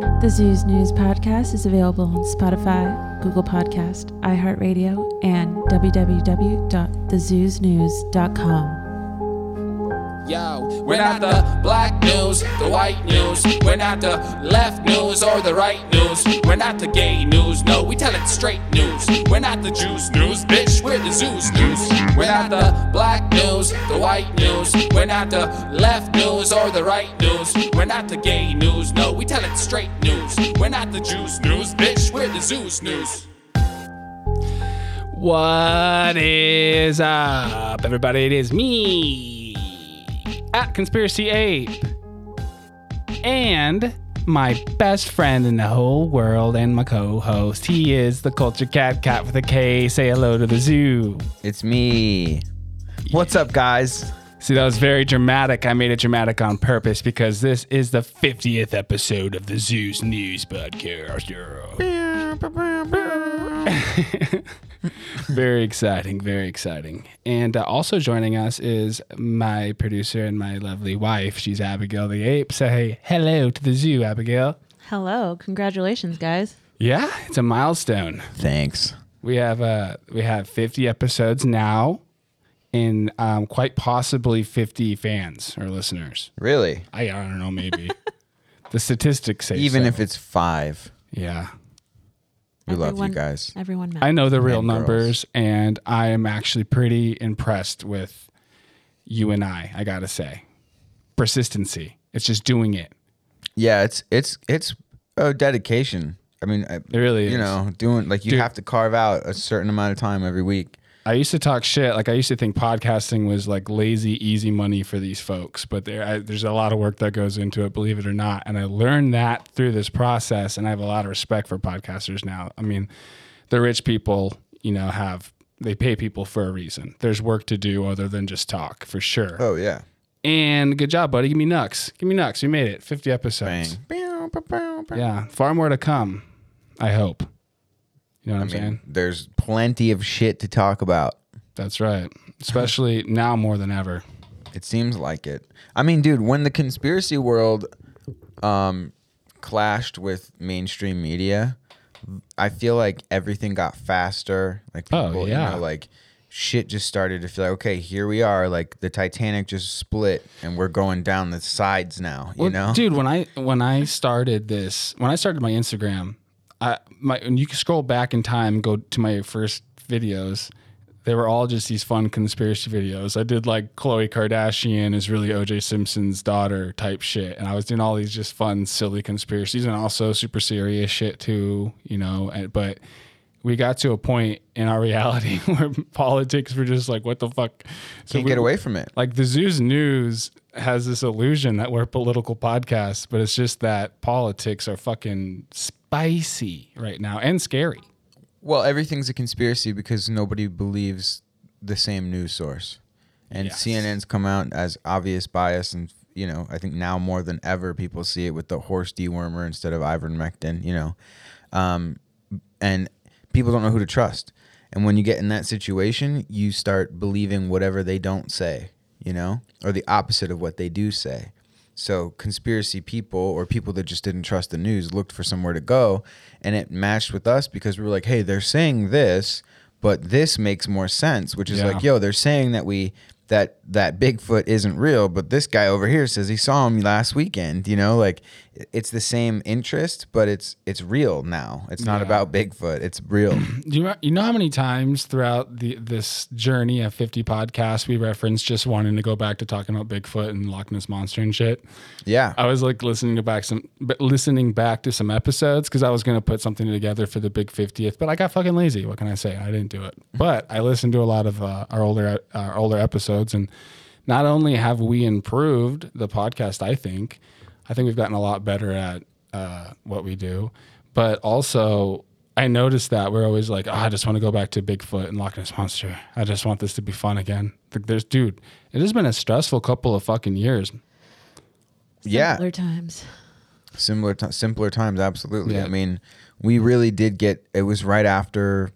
The Zoo's News podcast is available on Spotify, Google Podcast, iHeartRadio, and www.thezoosnews.com. Yo, we're not the black news, the white news. We're not the left news or the right news. We're not the gay news, no, we tell it straight news. We're not the Jews news, bitch, we're the Zoo's news. We're not the black news, the white news. We're not the left news or the right news. We're not the gay news, no, we tell it straight news. We're not the Jews news, bitch, we're the Zoo's news. What is up, everybody? It is me at Conspiracy Ape and my best friend in the whole world and my co-host. He is the Culture Kat, Cat with a K. Say hello to the zoo. It's me. What's up, guys? See, that was very dramatic. I made it dramatic on purpose because this is the 50th episode of the Zoo's News Podcast. very exciting, very exciting. And uh, also joining us is my producer and my lovely wife. She's Abigail the Ape. Say hello to the zoo, Abigail. Hello. Congratulations, guys. Yeah, it's a milestone. Thanks. We have uh we have 50 episodes now and um, quite possibly 50 fans or listeners. Really? I, I don't know, maybe. the statistics say Even so. if it's five. Yeah. We love you guys. Everyone I know the real And girls. numbers, and I am actually pretty impressed with you and I. I gotta say, persistency. It's just doing it. Yeah, it's it's it's a dedication. I mean, It really is. you know, doing like you Dude. have to carve out a certain amount of time every week. I used to talk shit. Like I used to think podcasting was like lazy, easy money for these folks, but there, I, there's a lot of work that goes into it, believe it or not. And I learned that through this process, and I have a lot of respect for podcasters now. I mean, the rich people, you know, have they pay people for a reason. There's work to do other than just talk, for sure. Oh yeah. And good job, buddy. Give me nucks. Give me nucks. We made it. 50 episodes. Bang. Yeah, far more to come. I hope. You know what I I'm saying? mean, there's plenty of shit to talk about. That's right. Especially now more than ever. It seems like it. I mean, dude, when the conspiracy world um clashed with mainstream media, I feel like everything got faster. Like Oh, people, yeah. you know, like shit just started to feel like, okay, here we are. Like the Titanic just split and we're going down the sides now, you Well, know? dude, when I when I started this, when I started my Instagram, I my and you can scroll back in time, go to my first videos. They were all just these fun conspiracy videos. I did like Khloe Kardashian is really OJ Simpson's daughter type shit, and I was doing all these just fun, silly conspiracies, and also super serious shit too, you know. And, but we got to a point in our reality where politics were just like, what the fuck? So Can't we- get away from it. like the Zoo's News has this illusion that we're a political podcast, but it's just that politics are fucking spicy right now and scary. Well, everything's a conspiracy because nobody believes the same news source. And Yes. CNN's come out as obvious bias and you know, I think now more than ever people see it with the horse dewormer instead of ivermectin, you know. Um, and people don't know who to trust. And when you get in that situation, you start believing whatever they don't say, you know, or the opposite of what they do say. So conspiracy people or people that just didn't trust the news looked for somewhere to go, and it matched with us because we were like, "Hey, they're saying this, but this makes more sense." Which is Yeah. like, "Yo, they're saying that we that that Bigfoot isn't real, but this guy over here says he saw him last weekend. You know, like it's the same interest, but it's it's real now. It's not Yeah. about Bigfoot. It's real. Do you you know how many times throughout the this journey of 50 podcasts we referenced just wanting to go back to talking about Bigfoot and Loch Ness monster and shit? Yeah. I was like listening to back some but listening back to some episodes because I was gonna put something together for the big 50th, but I got fucking lazy. What can I say? I didn't do it. But I listened to a lot of uh, our older our older episodes, and not only have we improved the podcast, I think, I think we've gotten a lot better at uh, what we do, but also. I noticed that we're always like, oh, I just want to go back to Bigfoot and Loch Ness Monster. I just want this to be fun again. Like, there's, dude, it has been a stressful couple of fucking years. yeah. Simpler times. Similar, t- simpler times. Absolutely. Yeah. I mean, we really did get. It was right after,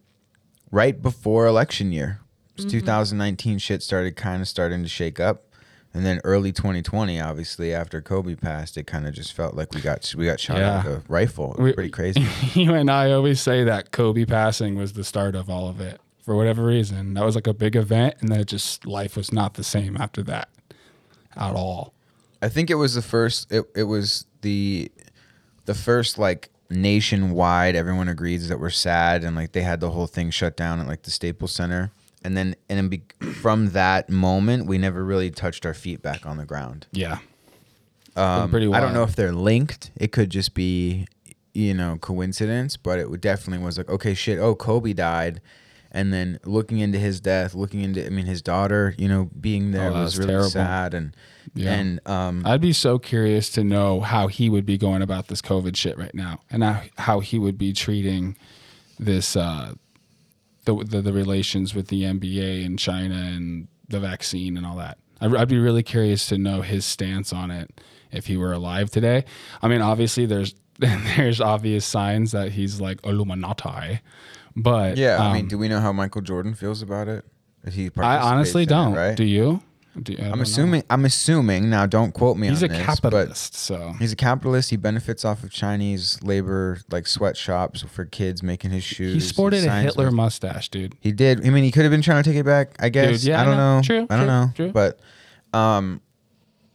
right before election year. Was mm-hmm. 2019. Shit started kind of starting to shake up, and then early 2020, obviously after Kobe passed, it kind of just felt like we got we got shot Yeah. with a rifle. It was We- pretty crazy. you and I always say that Kobe passing was the start of all of it for whatever reason. That was like a big event, and then it just life was not the same after that at all. I think it was the first. It, it was the the first like nationwide. Everyone agrees that we're sad, and like they had the whole thing shut down at like the Staples Center, and then and then be, from that moment, we never really touched our feet back on the ground. Yeah, Um, pretty I don't know if they're linked. It could just be, you know, coincidence, but it definitely was like, okay, shit. Oh, Kobe died. And then looking into his death, looking into, I mean, his daughter, you know, being there Oh, was that's really terrible. sad. And, Yeah. and, um, I'd be so curious to know how he would be going about this COVID shit right now, and how, how he would be treating this uh, the, the the relations with the NBA and China and the vaccine and all that. I'd, I'd be really curious to know his stance on it if he were alive today. I mean, obviously there's there's obvious signs that he's like Illuminati, but yeah, I um, mean, do we know how Michael Jordan feels about it? He I honestly in it, don't. right? Do you? Do, I don't I'm know. assuming. I'm assuming. Now, don't quote me He's on a this. capitalist, so he's a capitalist. He benefits off of Chinese labor, like sweatshops for kids making his shoes. he sported a Hitler with- mustache, dude. He did. I mean, he could have been trying to take it back. I guess. Dude, yeah, I don't know. know. True, I don't true, know. true. But, um,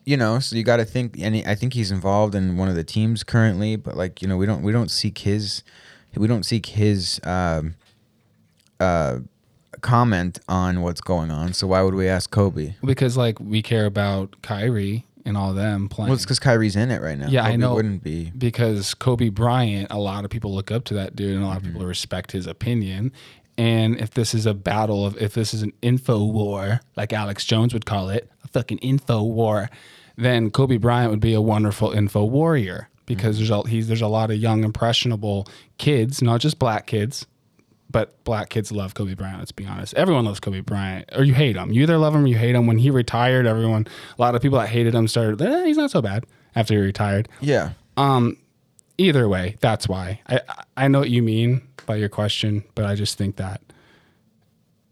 you know, so you got to think. And he, I think he's involved in one of the teams currently. But like, you know, we don't we don't seek his we don't seek his um, uh, comment on what's going on. So why would we ask Kobe? because like we care about Kyrie and all them playing. Well, it's because Kyrie's in it right now. yeah, I Kobe know. Wouldn't be. because Kobe Bryant. A lot of people look up to that dude, and a lot of Mm-hmm. people respect his opinion. And if this is a battle of, if this is an info war, like Alex Jones would call it, a fucking info war, then Kobe Bryant would be a wonderful info warrior because there's a he's there's a lot of young impressionable kids, not just black kids, but black kids love Kobe Bryant. Let's be honest. Everyone loves Kobe Bryant, or you hate him. You either love him or you hate him. When he retired, everyone, a lot of people that hated him started. Eh, he's not so bad after he retired. Yeah. Um, either way, that's why I I know what you mean by your question, but I just think that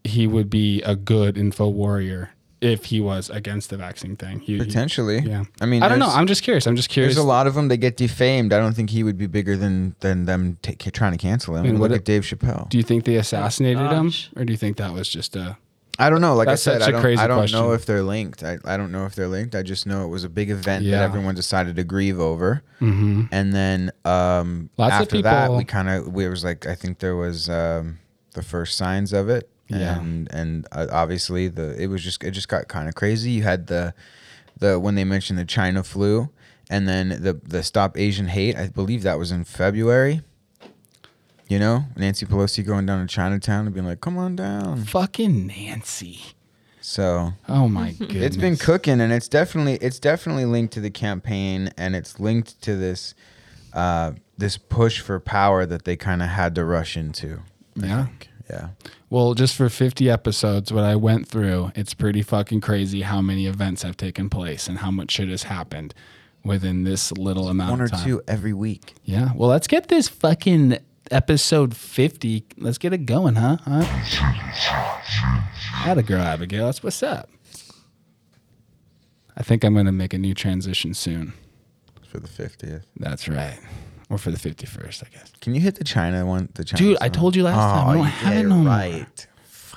he would be a good info warrior if he was against the vaccine thing. He- he- Potentially. yeah. I mean, I don't know. I'm just curious. I'm just curious. There's a lot of them. They get defamed. I don't think he would be bigger than than them ta trying to cancel him. I mean, Look what at Dave Chappelle. Do you think they assassinated him, or do you think that was just a? I don't know. Like That's I said, such I a don't, crazy I don't question. know if they're linked. I, I don't know if they're linked. I just know it was a big event Yeah. that everyone decided to grieve over. Mm-hmm. And then um, Lots of after that, we kind of we was like I think there was um, the first signs of it. Yeah. And and uh, obviously the it was just it just got kind of crazy. You had the the when they mentioned the China flu, and then the the Stop Asian Hate. I believe that was in February. You know, Nancy Pelosi going down to Chinatown and being like, "Come on down." Fucking Nancy. So Oh my goodness. it's been cooking, and it's definitely it's definitely linked to the campaign, and it's linked to this uh, this push for power that they kind of had to rush into. I Yeah. think. Yeah. Well, just for 50 episodes, what I went through, it's pretty fucking crazy how many events have taken place and how much shit has happened within this little amount of time. One or of time. two every week. Yeah. Well, let's get this fucking episode 50. Let's get it going, huh? huh? A girl, Abigail. That's what's up. I think I'm going to make a new transition soon. for the fiftieth. That's right. Or for the 51st, I guess. Can you hit the China one? The China Dude, I told you last oh, time. I Oh, don't have it no more. right.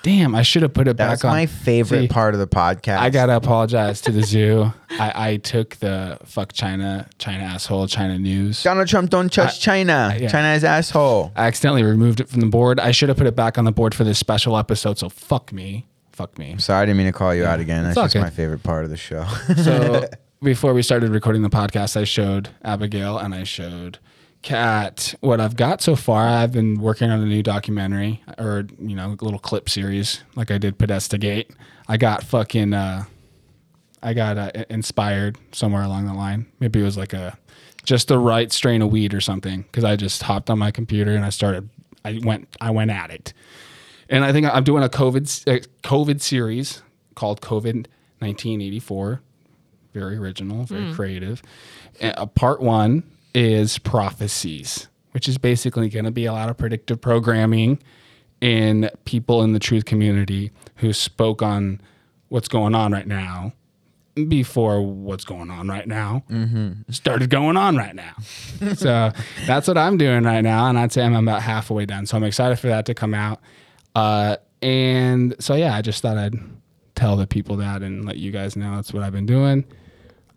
Damn, I should have put it That's back on. That's my favorite See, part of the podcast. I gotta apologize to the zoo. I, I took the fuck China, China asshole, China news. Donald Trump don't touch China. yeah. China is asshole. I accidentally removed it from the board. I should have put it back on the board for this special episode. So fuck me, fuck me. Sorry, I didn't mean to call you out again. That's It's just okay. my favorite part of the show. So before we started recording the podcast, I showed Abigail and I showed Kat what I've got so far. I've been working on a new documentary or you know a little clip series like I did Podesta Gate. I got fucking uh, I got uh, inspired somewhere along the line. Maybe it was like a just the right strain of weed or something because I just hopped on my computer and I started. I went I went at it. And I think I'm doing a COVID uh, COVID series called COVID 1984. Very original, very Mm. creative. Uh, part one is prophecies, which is basically going to be a lot of predictive programming in people in the truth community who spoke on what's going on right now before what's going on right now started going on right now. so that's what I'm doing right now. And I'd say I'm about halfway done. So I'm excited for that to come out. Uh, and so, yeah, I just thought I'd tell the people that and let you guys know that's what I've been doing.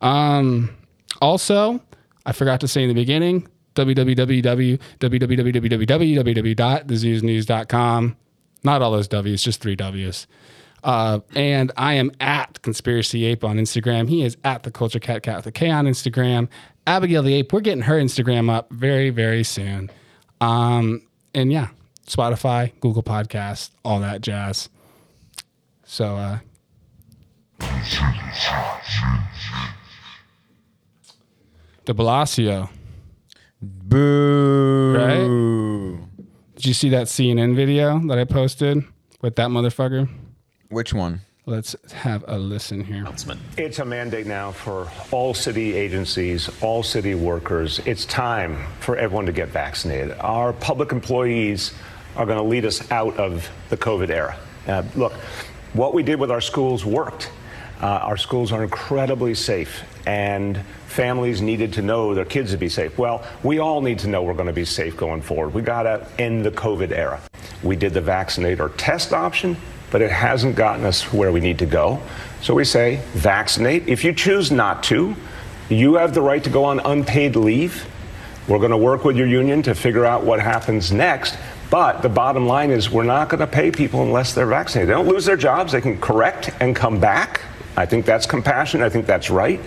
Um, also, I forgot to say in the beginning, www, www.thezoosnews.com. Not all those W's, just three W's. Uh, and I am at Conspiracy Ape on Instagram. He is at the Culture Kat Cat with a K on Instagram. Abigail the Ape, we're getting her Instagram up very, very soon. Um, and yeah, Spotify, Google Podcast, all that jazz. So, uh, De Blasio. Boo. Right? Did you see that CNN video that I posted with that motherfucker? Which one? Let's have a listen here. It's a mandate now for all city agencies, all city workers. It's time for everyone to get vaccinated. Our public employees are going to lead us out of the COVID era. Uh, look, what we did with our schools worked. Uh, our schools are incredibly safe, and families needed to know their kids would be safe. Well, we all need to know we're going to be safe going forward. We got to end the COVID era. We did the vaccinate or test option, but it hasn't gotten us where we need to go. So we say vaccinate. If you choose not to, you have the right to go on unpaid leave. We're going to work with your union to figure out what happens next. But the bottom line is, we're not going to pay people unless they're vaccinated. They don't lose their jobs. They can correct and come back. I think that's compassion. I think that's right.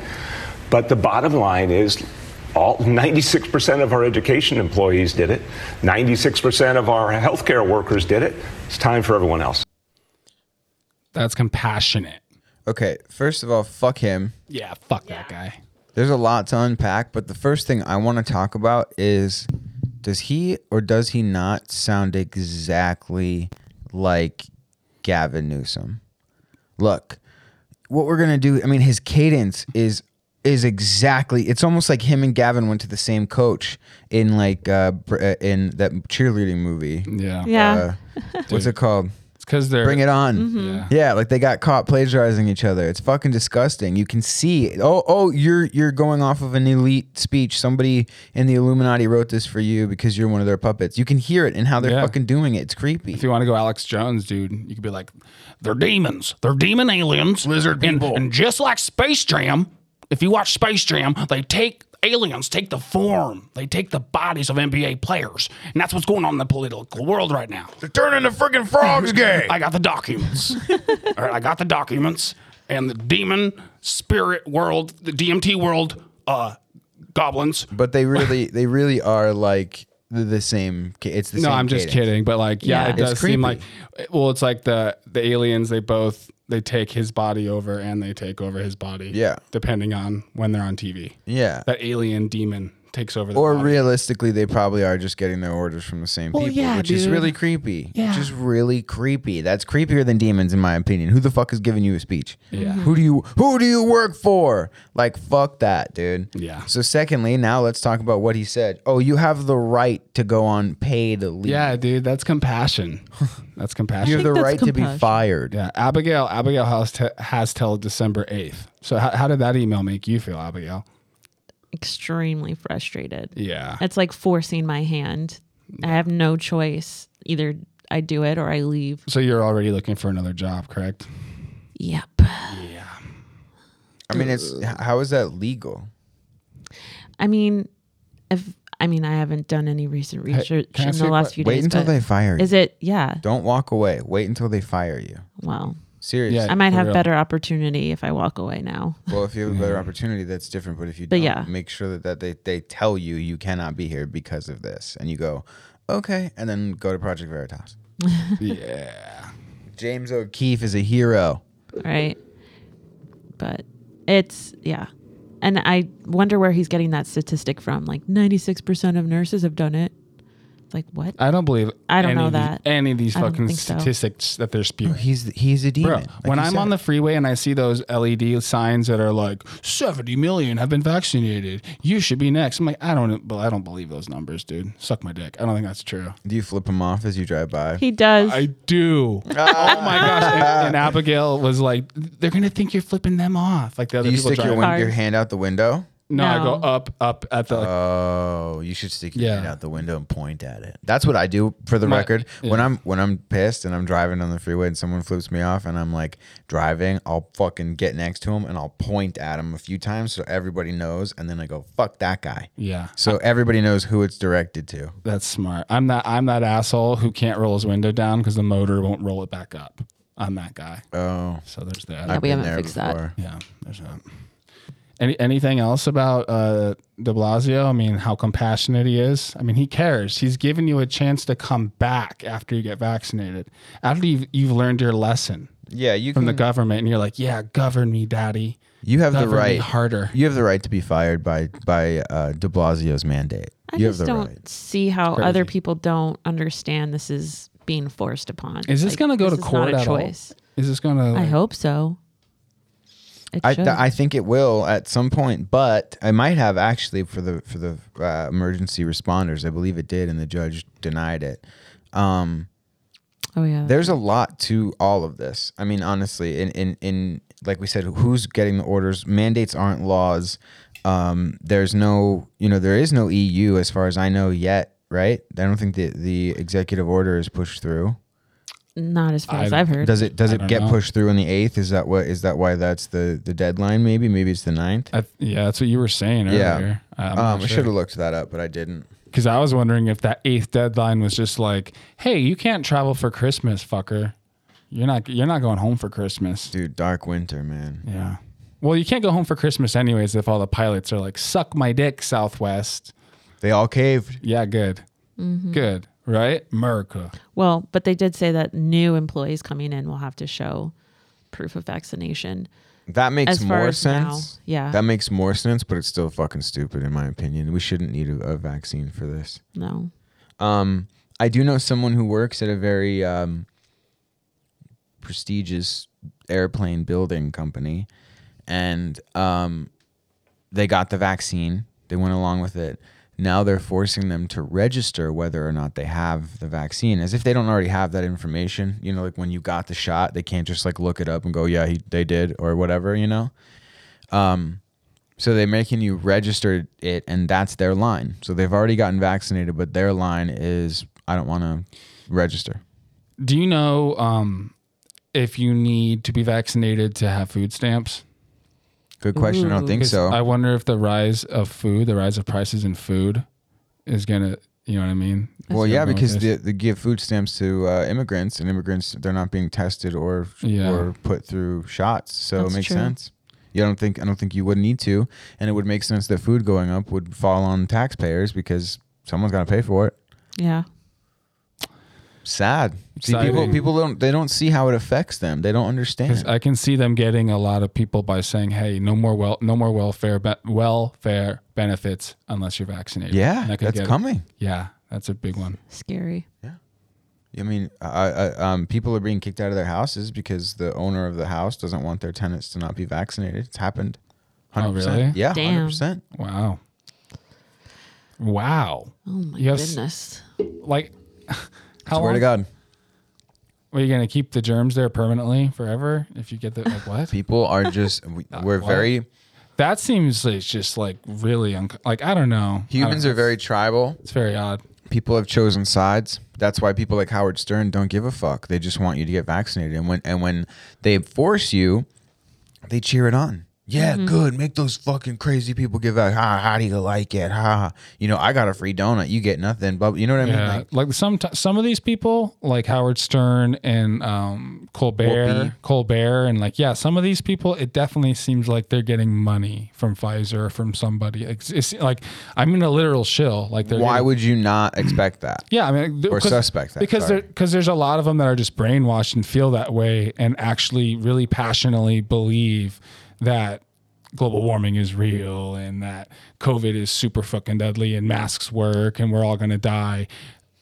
But the bottom line is, all 96% of our education employees did it. 96% of our healthcare workers did it. It's time for everyone else. That's compassionate. Okay, first of all, fuck him. Yeah, fuck that guy. There's a lot to unpack, but the first thing I want to talk about is does he or does he not sound exactly like Gavin Newsom? Look, what we're gonna do. I mean, his cadence is is exactly. It's almost like him and Gavin went to the same coach in like uh, uh, in that cheerleading movie. Yeah, Yeah. Uh, what's it called? It's because they're Bring it on. Mhm. Yeah. Yeah, like they got caught plagiarizing each other. It's fucking disgusting. You can see. Oh, oh, you're you're going off of an elite speech. Somebody in the Illuminati wrote this for you because you're one of their puppets. You can hear it and how they're Yeah. fucking doing it. It's creepy. If you want to go Alex Jones, dude, you could be like, they're demons. They're demon aliens. Lizard people. And, just like Space Jam, if you watch Space Jam, they take aliens take the form. They take the bodies of NBA players. And that's what's going on in the political world right now. They're turning the freaking frogs gay. I got the documents. All right, I got the documents and the demon spirit world, the DMT world, uh, goblins. But they really, they really are like the, the same. It's the same. no, same. I'm just cadence. kidding. But like, yeah, Yeah. it does seem like, well, it's like the the aliens. They both they take his body over and they take over his body. Yeah. depending on when they're on TV. Yeah. That alien demon takes over. The Or body. realistically, they probably are just getting their orders from the same Well, people, yeah, which is really creepy. Yeah. Which is really creepy. That's creepier than demons, in my opinion. Who the fuck is giving you a speech? Yeah. Mhm. Who do you Who do you work for? Like fuck that, dude. Yeah. So secondly, now let's talk about what he said. Oh, you have the right to go on paid leave. Yeah, dude, that's compassion. That's compassion. You have the right to be fired. Yeah, Abigail. Abigail has t- has till December eighth. So how, how did that email make you feel, Abigail? Extremely frustrated. Yeah. It's like forcing my hand. I have no choice. Either I do it or I leave. So you're already looking for another job, correct? Yep. Yeah. I mean, it's how is that legal? I mean, if I mean, I haven't done any recent research can I in the last few Wait days. Wait until they fire you. Is it? Yeah. Don't walk away. Wait until they fire you. Well, Seriously. I might have better opportunity if I walk away now. Well, if you have a better opportunity, that's different. But if you But don't, yeah. make sure that, that they, they tell you you cannot be here because of this. And you go, okay. And then go to Project Veritas. yeah. James O'Keefe is a hero. right? But it's yeah. And I wonder where he's getting that statistic from. Like 96% of nurses have done it. It's like what? I don't believe. I don't any know of the- that. any of these I don't fucking think so. statistics that they're spewing. he's he's a Bro, demon. like when you I'm said. on the freeway and I see those LED signs that are like 70 million have been vaccinated, you should be next. I'm like, I don't, but I don't believe those numbers, dude. Suck my dick. I don't think that's true. Do you flip him off as you drive by? He does. I do. oh my gosh! And, and Abigail was like, "They're gonna think you're flipping them off." Like the other Do you people stick your, driving. win- your hand out the window? No, I go up, up at the. Oh, you should stick your Yeah. hand out the window and point at it. That's what I do for the My- record. When yeah. I'm when I'm pissed and I'm driving on the freeway and someone flips me off and I'm like driving, I'll fucking get next to him and I'll point at him a few times so everybody knows and then I go, "Fuck that guy." yeah, So everybody knows who it's directed to. that's smart. I'm that. I'm that asshole who can't roll his window down because the motor won't roll it back up. I'm that guy. Oh, So there's that. Yeah, I've we been haven't there fixed that. before. Yeah, there's that. Any anything else about uh, De Blasio? I mean, how compassionate he is. I mean, he cares. He's giving you a chance to come back after you get vaccinated, after you've, you've learned your lesson Yeah, you from can the government, and you're like, "Yeah, govern me, daddy." You have the Govern me right harder. You have the right to be fired by by uh, De Blasio's mandate. I you just have the don't right. see how other people don't understand this is being forced upon. Is this Like, going to go to court not a at all? choice. Is this going to? I hope so. I, th- I think it will at some point, but I might have actually for the for the uh, emergency responders. I believe it did, and the judge denied it. Um, oh yeah. there's a lot to all of this. I mean, honestly, in in in like we said, who's getting the orders? Mandates aren't laws. Um, there's no, you know, there is no EU as far as I know yet, right? I don't think the the executive order is pushed through. Not as far as I- I've heard. Does it does I it don't get know. pushed through on the eighth? Is that what is that why that's the the deadline? Maybe maybe it's the ninth. I, yeah, that's what you were saying Yeah. earlier. I'm Um, I should have looked that up, but I didn't. Because I was wondering if that eighth deadline was just like, "Hey, you can't travel for Christmas, fucker. You're not. You're not going home for Christmas." Dude, dark winter, man. Yeah. Well, you can't go home for Christmas anyways if all the pilots are like, "Suck my dick, Southwest." They all caved. Yeah, good. Mm-hmm. Good. Right? America. Well, but they did say that new employees coming in will have to show proof of vaccination. That makes As more as now, sense. yeah. That makes more sense, but it's still fucking stupid in my opinion. We shouldn't need a, a vaccine for this. No. Um, I do know someone who works at a very um, prestigious airplane building company, and um, they got the vaccine. They went along with it. Now they're forcing them to register whether or not they have the vaccine, as if they don't already have that information. You know, like when you got the shot, they can't just like look it up and go, "Yeah, he, they did," or whatever. You know. Um, so they're making you register it, and that's their line. So they've already gotten vaccinated, but their line is, I don't want to register. Do you know um, if you need to be vaccinated to have food stamps? Good question. I don't think so. I wonder if the rise of food, the rise of prices in food, is gonna. You know what I mean? well, yeah, because if they, they give food stamps to uh, immigrants, and immigrants they're not being tested or Yeah. or put through shots. So That's it makes true. sense. You don't think I don't think you would need to, and it would make sense that food going up would fall on taxpayers because someone's got to pay for it. Yeah. Sad. See, people Exciting. people don't they don't see how it affects them. They don't understand. I can see them getting a lot of people by saying, "Hey, no more well, no more welfare, be- welfare benefits unless you're vaccinated." Yeah, that that's get- coming. Yeah, that's a big one. Scary. Yeah, I mean, I, I, um, people are being kicked out of their houses because the owner of the house doesn't want their tenants to not be vaccinated. It's happened. Oh, 100%. really? Yeah, 100%. Wow. Wow. Oh my You have goodness. Like, how Swear to? God. Are you gonna keep the germs there permanently forever? If you get the like what? People are just, we, uh, we're What? very, That seems like just like really un- like I don't know. I don't humans know. are very tribal. It's very odd. people have chosen sides. That's why people like Howard Stern don't give a fuck. They just want you to get vaccinated. And when and when they force you, they cheer it on. Yeah, Mm-hmm. good. Make those fucking crazy people give out. Ha, how do you like it? Ha, ha. You know, I got a free donut. You get nothing. But you know what I mean? Yeah, Like, like, some t- some of these people, like Howard Stern and um, Colbert. Colbert, and like yeah, some of these people, it definitely seems like they're getting money from Pfizer or from somebody. It's, it's like I'm in a literal shill. Like why getting- would you not expect that? Yeah, I mean, Or suspect that, because there, because there's a lot of them that are just brainwashed and feel that way and actually really passionately believe that global warming is real and that COVID is super fucking deadly and masks work and we're all gonna die.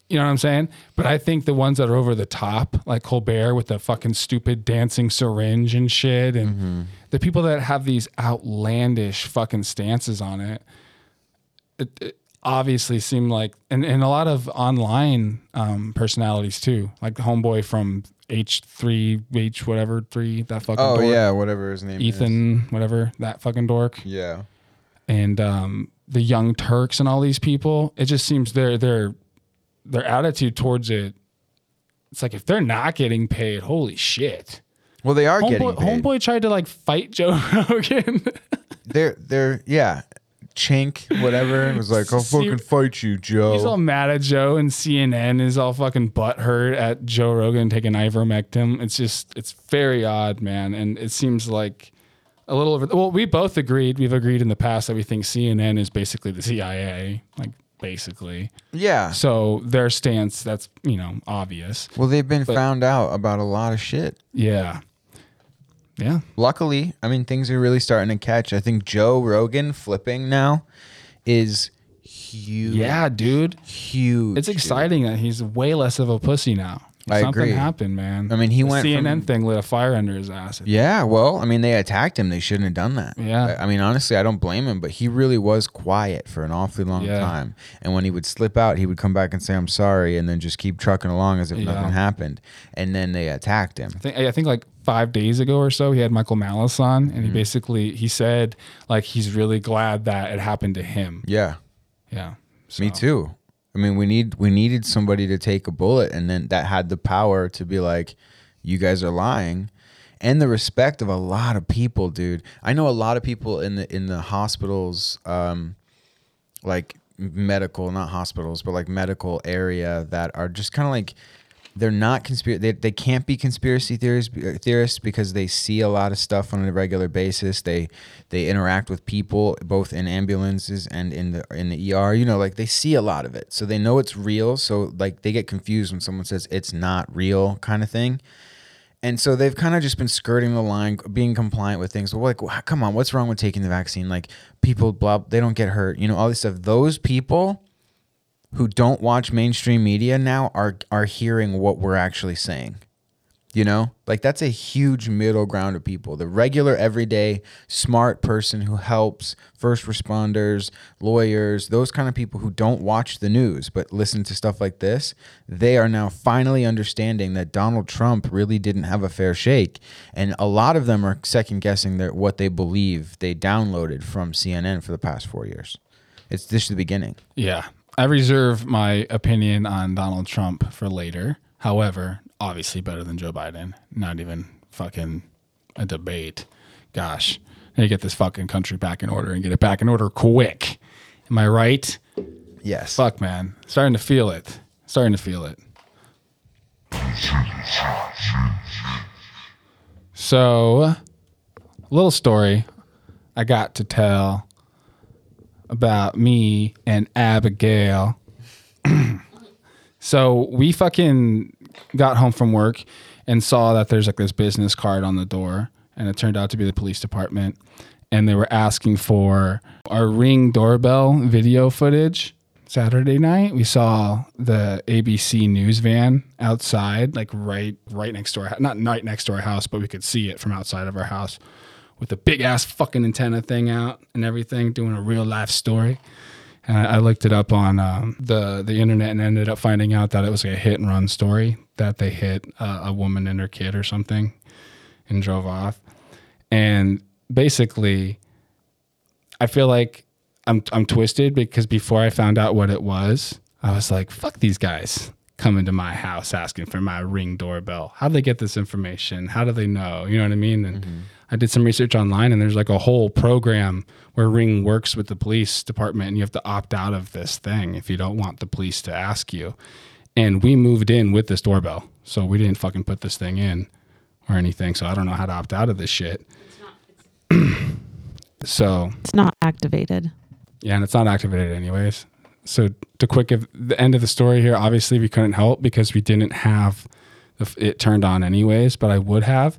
You know what I'm saying? But I think the ones that are over the top, like Colbert with the fucking stupid dancing syringe and shit, and Mm-hmm. the people that have these outlandish fucking stances on it, it, it obviously seem like and, and a lot of online um, personalities too like homeboy from h3 h whatever 3 that fucking Oh dork. yeah, whatever his name is. ethan whatever that fucking dork Yeah. and um, the young turks and all these people it just seems their their their attitude towards it it's like if they're not getting paid holy shit Well, they are homeboy, getting paid. homeboy tried to like fight joe rogan They're they're yeah. Chink, whatever, It was like, I'll fucking fight you, Joe. He's all mad at Joe, and CNN is all fucking butthurt at Joe Rogan taking ivermectin. It's just, it's very odd, man. And it seems like a little over. Well, we both agreed. We've agreed in the past that we think CNN is basically the CIA, like basically. Yeah. So their stance, that's you know obvious. Well, they've been But- found out about a lot of shit. Yeah. Yeah. Luckily, I mean, things are really starting to catch. I think Joe Rogan flipping now is huge. Yeah, dude. Huge. It's exciting that he's way less of a pussy now. I Something agree. happened, man. I mean, he The went CNN from- thing lit a fire under his ass. Yeah, well, I mean, they attacked him. They shouldn't have done that. Yeah. I mean, honestly, I don't blame him, but he really was quiet for an awfully long Yeah. time. And when he would slip out, he would come back and say, I'm sorry, and then just keep trucking along as if Yeah. nothing happened. And then they attacked him. I think, I think like five days ago or so, he had Michael Malice on, and he Mm-hmm. basically he said like he's really glad that it happened to him. Yeah. Yeah. Me too. I mean, we need we needed somebody to take a bullet, and then that had the power to be like, "You guys are lying," and the respect of a lot of people, dude. I know a lot of people in the in the hospitals, um, like medical, not hospitals, but like medical area that are just kind of like they're not conspiracy. They, they can't be conspiracy theorists theorists because they see a lot of stuff on a regular basis. They they interact with people both in ambulances and in the in the ER. You know, like they see a lot of it, so they know it's real. So like they get confused when someone says it's not real, kind of thing. And so they've kind of just been skirting the line, being compliant with things. Well, like, wh- come on, what's wrong with taking the vaccine? Like, people, blah, they don't get hurt. You know, all this stuff. Those people who don't watch mainstream media now are are hearing what we're actually saying. You know, like that's a huge middle ground of people. The regular, everyday, smart person who helps first responders, lawyers, those kind of people who don't watch the news but listen to stuff like this, they are now finally understanding that Donald Trump really didn't have a fair shake. And a lot of them are second guessing their, what they believe they downloaded from CNN for the past four years. It's just the beginning. Yeah. I reserve my opinion on Donald Trump for later. However, obviously better than Joe Biden. Not even fucking a debate. Gosh, I need to get this fucking country back in order and get it back in order quick. Am I right? Yes. Fuck, man. Starting to feel it. Starting to feel it. So, little story I got to tell about me and Abigail. so we fucking got home from work and saw that there's like this business card on the door, and it turned out to be the police department. And they were asking for our ring doorbell video footage. Saturday night, we saw the ABC news van outside, like right right next to our not right next to our house, but we could see it from outside of our house with a big ass fucking antenna thing out and everything, doing a real life story. And I, looked it up on um, the the internet and ended up finding out that it was a hit and run story that they hit a woman and her kid or something and drove off. And basically, I feel like I'm I'm twisted because before I found out what it was, I was like, fuck these guys coming to my house asking for my ring doorbell. How do they get this information? How do they know? You know what I mean? And I did some research online and there's like a whole program where Ring works with the police department and you have to opt out of this thing if you don't want the police to ask you. And we moved in with this doorbell. So we didn't fucking put this thing in or anything. So I don't know how to opt out of this shit. so It's not activated. yeah, and it's not activated anyways. So to quick of the end of the story here, obviously we couldn't help because we didn't have the, it turned on anyways, but I would have.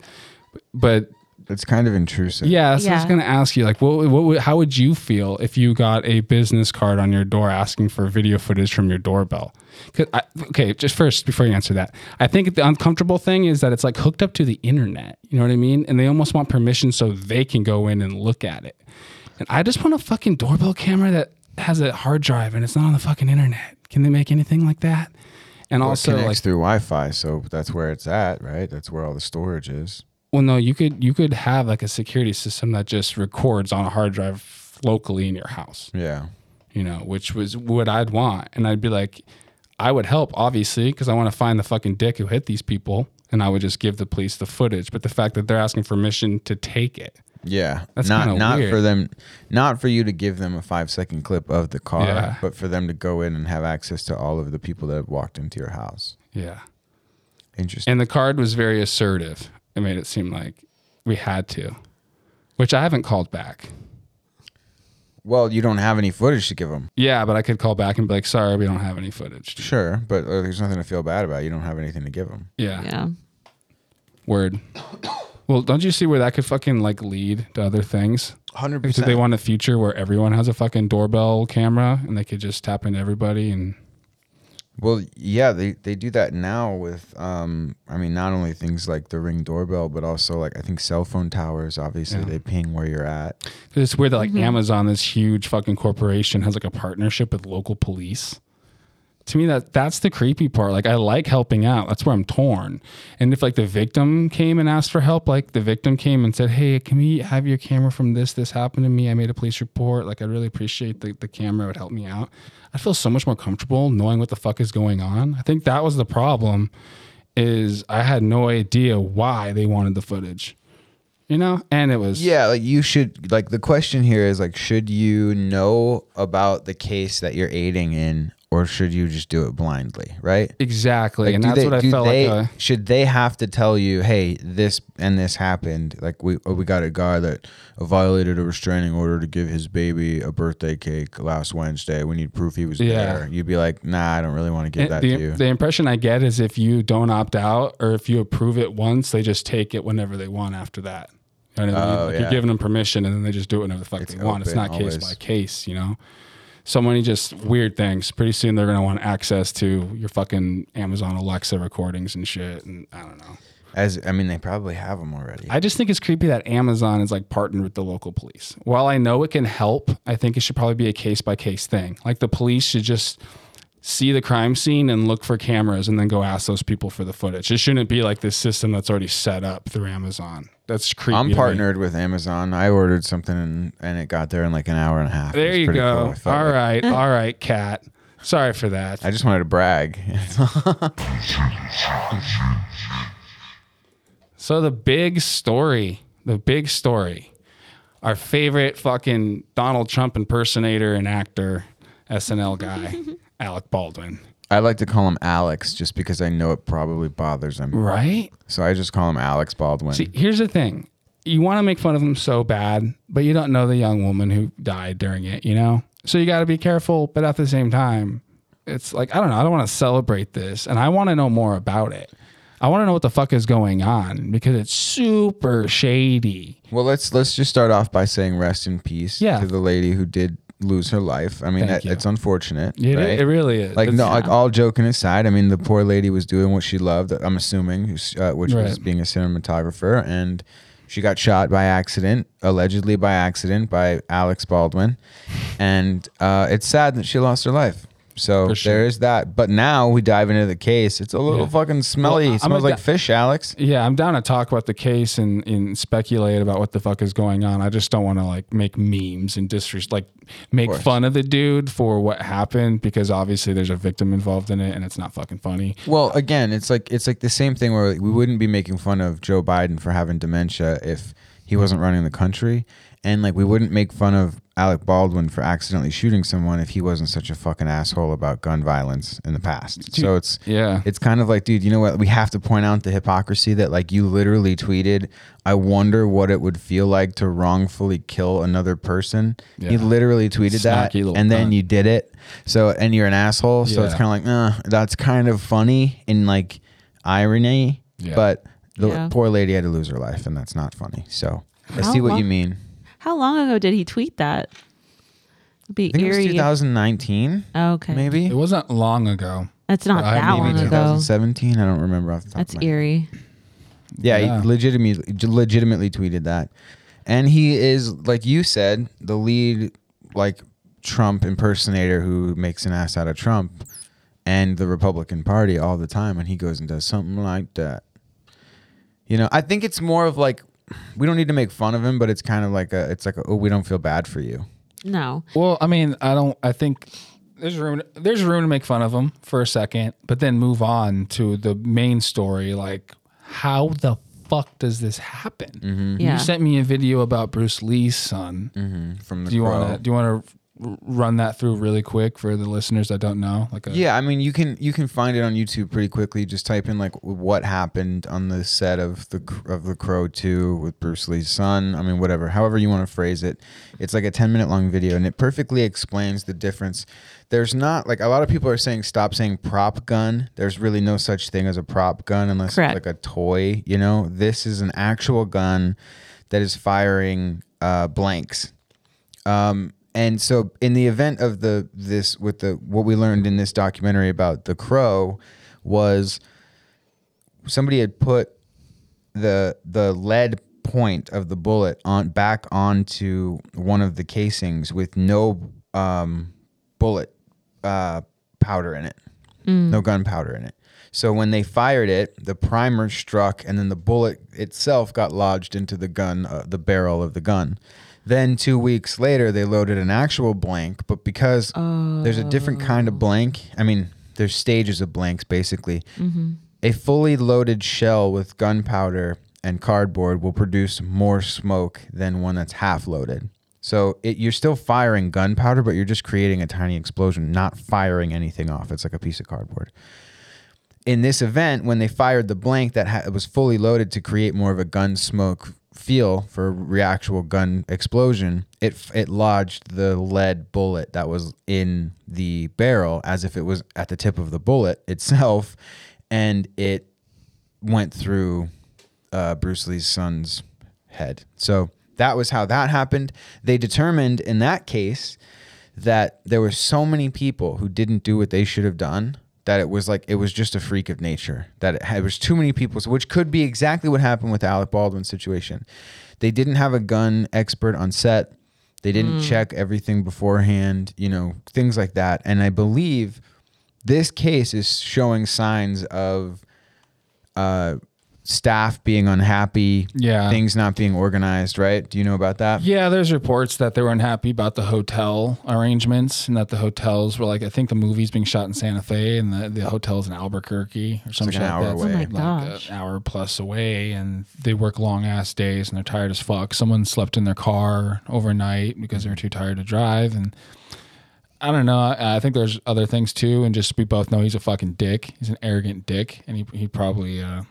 But it's kind of intrusive. yeah, so I was going to ask you, like, what, what, would- how would you feel if you got a business card on your door asking for video footage from your doorbell? 'Cause I, okay, just first before you answer that, I think the uncomfortable thing is that it's like hooked up to the internet. You know what I mean? And they almost want permission so they can go in and look at it. And I just want a fucking doorbell camera that has a hard drive and it's not on the fucking internet. Can they make anything like that? And Well, it also, connects like, through Wi-Fi, so that's where it's at, right? That's where all the storage is. Well, no, you could you could have like a security system that just records on a hard drive locally in your house. Yeah. You know, which was what I'd want, and I'd be like, I would help obviously because I want to find the fucking dick who hit these people, and I would just give the police the footage. But the fact that they're asking permission to take it, Yeah, That's not not weird. for them, not for you to give them a five second clip of the car, Yeah. but for them to go in and have access to all of the people that have walked into your house. yeah. Interesting. And the card was very assertive. It made it seem like we had to, which I haven't called back. Well, you don't have any footage to give them. Yeah, but I could call back and be like, sorry, we don't have any footage. Sure, but uh, there's nothing to feel bad about. You don't have anything to give them. Yeah. Yeah. Word. Well, don't you see where that could fucking like lead to other things? 100%. Do they want a future where everyone has a fucking doorbell camera and they could just tap into everybody and Well, yeah, they, they do that now with, um, I mean, not only things like the ring doorbell, but also like I think cell phone towers. Obviously, Yeah. they ping where you're at. it's weird that like Mm-hmm. Amazon, this huge fucking corporation, has like a partnership with local police. To me, that that's the creepy part. Like, I like helping out. That's where I'm torn. And if like the victim came and asked for help, like the victim came and said, "Hey, can we have your camera from this? This happened to me. I made a police report. Like, I'd really appreciate the the camera. Would help me out." I feel so much more comfortable knowing what the fuck is going on. I think that was the problem. Is I had no idea why they wanted the footage. You know, and it was Yeah, like you should, like the question here is like, should you know about the case that you're aiding in or should you just do it blindly, right? exactly, Like, and that's they- what I felt they- like. uh, should they have to tell you, hey, this and this happened? Like we oh, we got a guy that violated a restraining order to give his baby a birthday cake last Wednesday. We need proof he was Yeah. there. You'd be like, nah, I don't really want to give And that the, to you. the impression I get is if you don't opt out or if you approve it once, they just take it whenever they want after that. You know what I mean? Oh, like yeah. you're giving them permission and then they just do it whenever the fuck It's they want. It's not case always. by case, you know? So many just weird things. Pretty soon they're going to want access to your fucking Amazon Alexa recordings and shit. And I don't know. As I mean, they probably have them already. I just think it's creepy that Amazon is like partnered with the local police. While I know it can help, I think it should probably be a case by case thing. Like the police should just see the crime scene and look for cameras and then go ask those people for the footage. It shouldn't be like this system that's already set up through Amazon. That's creepy. I'm partnered with Amazon. I ordered something and, and it got there in like an hour and a half. It There was you pretty cool. go. I felt All like- right. All right, Kat. Sorry for that. I just wanted to brag. So the big story, the big story, our favorite fucking Donald Trump impersonator and actor, SNL guy, Alec Baldwin. I like to call him Alex just because I know it probably bothers him. Right? So I just call him Alex Baldwin. See, here's the thing. You want to make fun of him so bad, but you don't know the young woman who died during it, you know? So you got to be careful, but at the same time, it's like, I don't know, I don't want to celebrate this and I want to know more about it. I want to know what the fuck is going on because it's super shady. Well, let's let's just start off by saying rest in peace Yeah. to the lady who did lose her life. I mean, you. it's unfortunate. It- right? it really is. Like It's- no, like all joking aside, I mean, the poor lady was doing what she loved. I'm assuming, uh, which was being a cinematographer, and she got shot by accident, allegedly by accident by Alex Baldwin, and uh, it's sad that she lost her life. So sure. there is that. But now we dive into the case. It's a little Yeah. fucking smelly. Well, it I'm smells like da- fish, Alex. Yeah, I'm down to talk about the case and, and speculate about what the fuck is going on. I just don't want to like make memes and disres like make course. fun of the dude for what happened because obviously there's a victim involved in it and it's not fucking funny. Well, again, it's like it's like the same thing where we wouldn't be making fun of Joe Biden for having dementia if he wasn't running the country, and like we wouldn't make fun of Alec Baldwin for accidentally shooting someone if he wasn't such a fucking asshole about gun violence in the past. so it's yeah, it's kind of like, dude, you know what? We have to point out the hypocrisy that like you literally tweeted, "I wonder what it would feel like to wrongfully kill another person." Yeah. You literally tweeted that, Snarky little and then you did it. So and you're an asshole. So it's kind of like, uh, that's kind of funny in like irony, Yeah. but the Yeah. poor lady had to lose her life, and that's not funny. So I How see what you mean. How long ago did he tweet that? It'd be I think it was eerie. 2019, okay. maybe. It wasn't long ago. That's not I that maybe long ago. 2017. I don't remember off the top. That's of my head. eerie. Yeah, Yeah. he legitimately legitimately tweeted that. And he is like you said, the lead like Trump impersonator who makes an ass out of Trump and the Republican Party all the time and he goes and does something like that. You know, I think it's more of like we don't need to make fun of him, but it's kind of like a it's like a, oh we don't feel bad for you. No. Well, I mean, I don't. I think there's room. There's room to make fun of him for a second, but then move on to the main story. Like, how the fuck does this happen? Mm-hmm. Yeah. You sent me a video about Bruce Lee's son. Mm-hmm. From the Do you want to? Do you want to run that through really quick for the listeners that don't know? Like, a, Yeah, I mean you can you can find it on YouTube pretty quickly. Just type in like what happened on the set of the of the Crow Two with Bruce Lee's son. I mean whatever, however you want to phrase it. It's like a ten minute long video, and it perfectly explains the difference. There's not like a lot of people are saying stop saying prop gun. There's really no such thing as a prop gun unless Correct. it's like a toy. You know, this is an actual gun that is firing uh, blanks. Um, and so in the event of the this with the what we learned in this documentary about the crow was somebody had put the the lead point of the bullet on back onto one of the casings with no um, bullet uh, powder in it, no gunpowder in it. So when they fired it, the primer struck, and then the bullet itself got lodged into the gun, uh, the barrel of the gun. Then two weeks later, they loaded an actual blank, but because there's a different kind of blank, I mean, there's stages of blanks basically. Mm-hmm. A fully loaded shell with gunpowder and cardboard will produce more smoke than one that's half loaded. So it, you're still firing gunpowder, but you're just creating a tiny explosion, not firing anything off. It's like a piece of cardboard. In this event, when they fired the blank that ha- was fully loaded to create more of a gun smoke feel for a actual gun explosion, it it lodged the lead bullet that was in the barrel as if it was at the tip of the bullet itself, and it went through uh, Bruce Lee's son's head. So that was how that happened. They determined in that case that there were so many people who didn't do what they should have done that it was like it was just a freak of nature that it had, there was too many people which could be exactly what happened with Alec Baldwin's situation. They didn't have a gun expert on set. They didn't check everything beforehand, you know, things like that. And I believe this case is showing signs of uh, staff being unhappy, Yeah. things not being organized, right? Do you know about that? Yeah, there's reports that they were unhappy about the hotel arrangements and that the hotels were like, I think the movie's being shot in Santa Fe and the, the hotel's in Albuquerque or something like an hour like that. away. Oh my like gosh. an hour plus away, and they work long ass days and they're tired as fuck. Someone slept in their car overnight because they were too tired to drive, and I don't know. I, I think there's other things too, and just we both know he's a fucking dick. He's an arrogant dick, and he he probably, uh,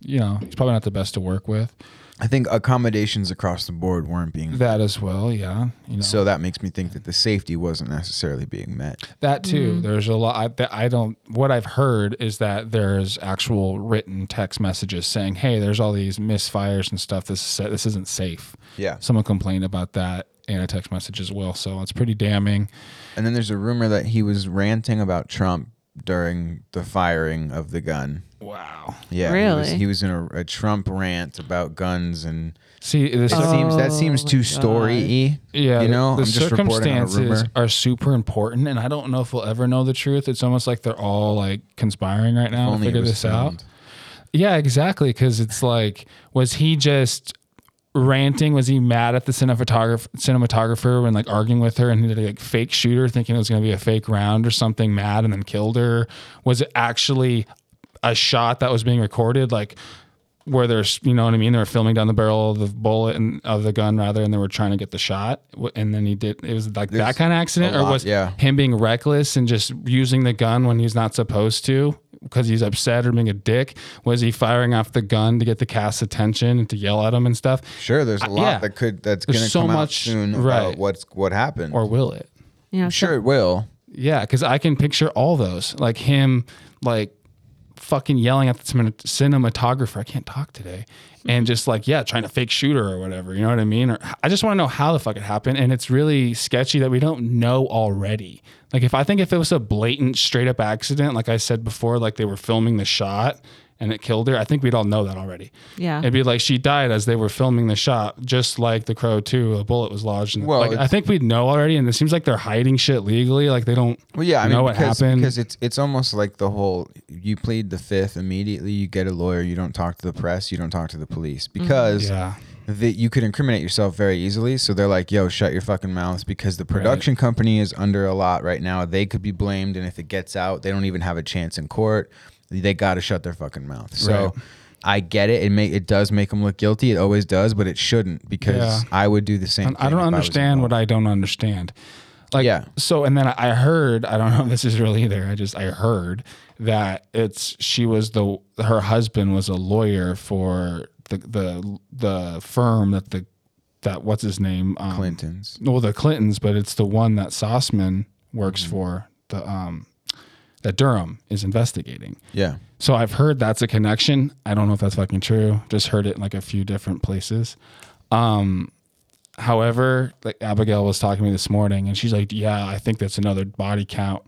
you know, he's probably not the best to work with. I think accommodations across the board weren't being That as well, yeah. You know, So that makes me think that the safety wasn't necessarily being met. That too. Mm-hmm. There's a lot. I, I don't. What I've heard is that there's actual written text messages saying, "Hey, there's all these misfires and stuff. This is, this isn't safe." Yeah. Someone complained about that in a text message as well. So it's pretty damning. And then there's a rumor that he was ranting about Trump during the firing of the gun. Wow. Yeah, he was, he was in a, a Trump rant about guns and See, this it seems that seems Oh too my story-y. Yeah, you know, the I'm just reporting on a circumstances rumor. are super important, and I don't know if we'll ever know the truth. It's almost like they're all like conspiring right now to figure was this out. Yeah, exactly. Because it's like, was he just ranting? Was he mad at the cinematographer, cinematographer when like arguing with her, and he did a like fake shooter, thinking it was going to be a fake round or something, mad, and then killed her? Was it actually a shot that was being recorded, like? Where there's, you know what I mean? They were filming down the barrel of the bullet and of the gun rather, and they were trying to get the shot. And then he did. It was like that kind of accident, or lot, was yeah. him being reckless and just using the gun when he's not supposed to because he's upset or being a dick? Was he firing off the gun to get the cast's attention and to yell at him and stuff? Sure, there's a Uh, lot yeah. that could that's going to so come out much- soon about right. what's what happened. Or will it? Yeah, I'm sure it will. Yeah, because I can picture all those, like him, like fucking yelling at the cinematographer. I can't talk today, and just like yeah, trying to fake shoot her or whatever. You know what I mean? Or I just want to know how the fuck it happened, and it's really sketchy that we don't know already. Like if I think if it was a blatant, straight up accident, like I said before, like they were filming the shot and it killed her, I think we'd all know that already. Yeah. It'd be like she died as they were filming the shot, just like the Crow 2, a bullet was lodged. In Well, like, I think we'd know already, and it seems like they're hiding shit legally. Like they don't Well, yeah, I know mean, what because, happened. because it's it's almost like the whole you plead the fifth immediately. You get a lawyer. You don't talk to the press. You don't talk to the police mm-hmm. because Yeah. that you could incriminate yourself very easily. So they're like, "Yo, shut your fucking mouth because the production company is under a lot right now. They could be blamed, and if it gets out, they don't even have a chance in court. They got to shut their fucking mouth. So. Right. I get it. It make it does make them look guilty. It always does, but it shouldn't because Yeah. I would do the same. I don't understand what I don't understand. Like, Yeah. So, and then I heard, I don't know if this is real either. I just, I heard that it's, she was the, her husband was a lawyer for the, the, the firm that the, that, what's his name? Um, Clintons. Well, the Clintons, but it's the one that Sussmann works Mm-hmm. for, the, um, that Durham is investigating. Yeah. So I've heard that's a connection. I don't know if that's fucking true. Just heard it in like a few different places. Um, however, like Abigail was talking to me this morning, and she's like, "Yeah, I think that's another body count."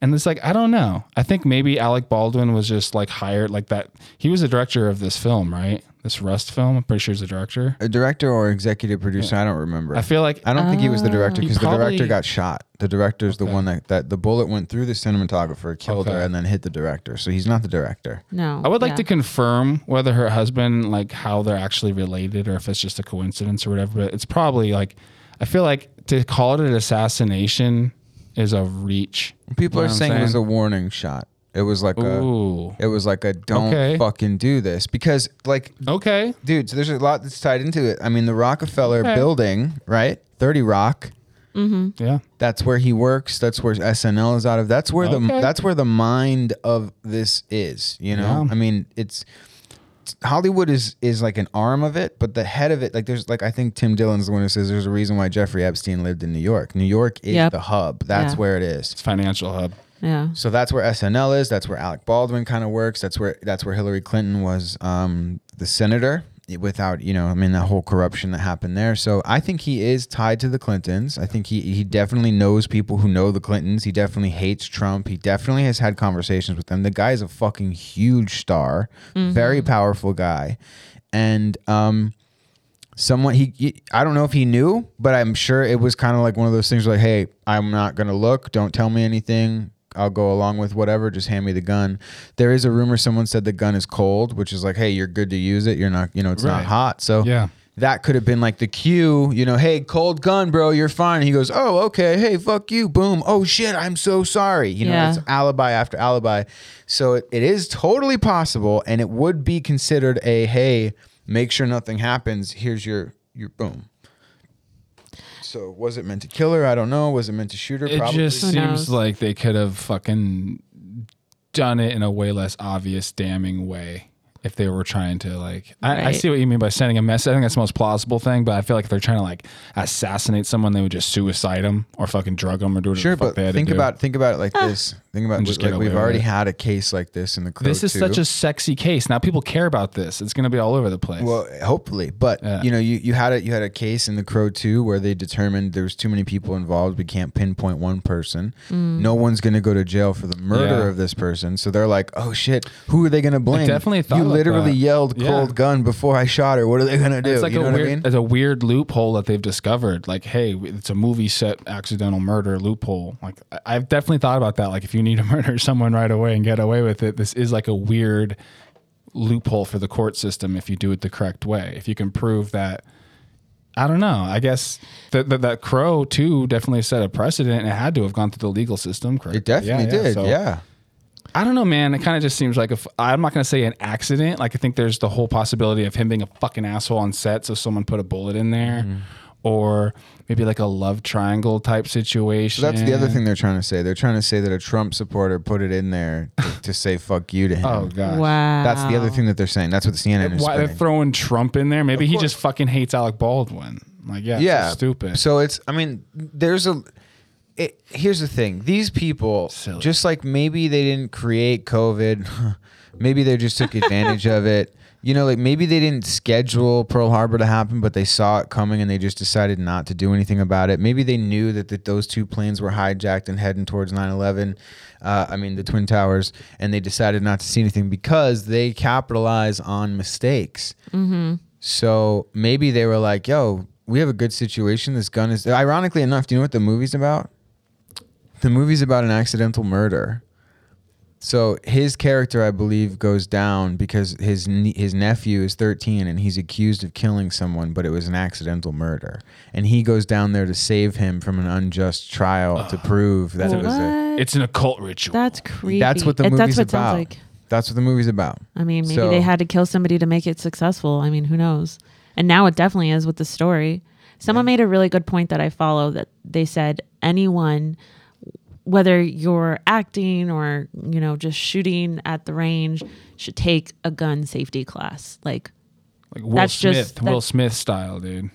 And it's like I don't know. I think maybe Alec Baldwin was just like hired like that. He was the director of this film, right? This Rust film. I'm pretty sure he's the director. A director or executive producer, I don't remember. I feel like I don't think he was the director um, because the director got shot. The director's the one that, that the bullet went through the cinematographer, killed her, Okay. and then hit the director. So he's not the director. No. I would like yeah. to confirm whether her husband, like how they're actually related or if it's just a coincidence or whatever. But it's probably like, I feel like to call it an assassination is a reach. People You are know what I'm saying, it was a warning shot. It was like Ooh. a, it was like a don't Okay. fucking do this because like Okay. dude, so there's a lot that's tied into it. I mean, the Rockefeller Okay. building, right? Thirty Rock. Mm-hmm. Yeah. That's where he works. That's where SNL is out of. That's where the that's where the mind of this is. You know, Yeah. I mean, it's Hollywood is is like an arm of it, but the head of it, like there's like I think Tim Dillon's the one who says there's a reason why Jeffrey Epstein lived in New York. New York is Yep. the hub. That's Yeah. where it is. It's financial hub. Yeah. So that's where SNL is. That's where Alec Baldwin kind of works. That's where that's where Hillary Clinton was um, the senator. Without you know, I mean, that whole corruption that happened there. So I think he is tied to the Clintons. I think he he definitely knows people who know the Clintons. He definitely hates Trump. He definitely has had conversations with them. The guy is a fucking huge star, very powerful guy, and um, someone he, he- I don't know if he knew, but I'm sure it was kind of like one of those things like, hey, I'm not gonna look. Don't tell me anything. I'll go along with whatever. Just hand me the gun. There is a rumor someone said the gun is cold, which is like, hey, you're good to use it. You're not, you know, it's not hot. So Yeah. that could have been like the cue, you know, hey, cold gun, bro, you're fine. He goes, oh, okay, hey, fuck you, boom. Oh shit, I'm so sorry. You know, Yeah. it's alibi after alibi. So it, it is totally possible, and it would be considered a hey, make sure nothing happens. Here's your your boom. So was it meant to kill her? I don't know. Was it meant to shoot her? It Probably. just Who seems knows? like they could have fucking done it in a way less obvious, damning way. If they were trying to like I, I see what you mean by sending a message. I think that's the most plausible thing, but I feel like if they're trying to like assassinate someone, they would just suicide them or fucking drug them or do whatever Sure, the fuck but they had think to do. about think about it like this. Think about just like get we've already it. had a case like this in the Crow this is 2. such a sexy case. Now people care about this. It's going to be all over the place. Well, hopefully, but Yeah. you know, you, you had a you had a case in the Crow two where they determined there was too many people involved. We can't pinpoint one person. Mm. No one's going to go to jail for the murder Yeah. of this person. So they're like, oh shit, who are they going to blame? definitely thought you about literally that. yelled Yeah. cold gun before I shot her. What are they going to do? It's like you know a what weird, I mean? it's a weird loophole that they've discovered. Like, hey, it's a movie set accidental murder loophole. Like, I've definitely thought about that. Like, if you need to murder someone right away and get away with it, this is like a weird loophole for the court system if you do it the correct way. If you can prove that, I don't know. I guess that that, that Crow too definitely set a precedent. and It had to have gone through the legal system. Correct? It definitely did. so- yeah. I don't know, man. It kind of just seems like if I'm not going to say an accident. Like I think there's the whole possibility of him being a fucking asshole on set, so someone put a bullet in there, Mm-hmm. or maybe like a love triangle type situation. So that's the other thing they're trying to say. They're trying to say that a Trump supporter put it in there to, to say "fuck you" to him. Oh god. Wow. That's the other thing that they're saying. That's what the CNN is. Why they're throwing Trump in there? Maybe Of he course. just fucking hates Alec Baldwin. Like yeah, yeah, yeah, stupid. So it's. I mean, there's a. It, here's the thing. These people, just like maybe they didn't create COVID, maybe they just took advantage of it. You know, like maybe they didn't schedule Pearl Harbor to happen, but they saw it coming and they just decided not to do anything about it. Maybe they knew that, that those two planes were hijacked and heading towards 9 11. Uh, I mean, the Twin Towers, and they decided not to see anything because they capitalize on mistakes. Mm-hmm. So maybe they were like, yo, we have a good situation. This gun is. Ironically enough, do you know what the movie's about? The movie's about an accidental murder. So his character, I believe, goes down because his ne- his nephew is 13 and he's accused of killing someone, but it was an accidental murder, and he goes down there to save him from an unjust trial to prove that it was a. What? It's an occult ritual. That's creepy. That's what the It- movie's that's what it about. sounds like. That's what the movie's about. I mean, maybe So- they had to kill somebody to make it successful. I mean, who knows? And now it definitely is with the story. Someone made a really good point that I follow that they said anyone whether you're acting or, you know, just shooting at the range should take a gun safety class. Like like Will that's Smith, just- Will Smith style, dude.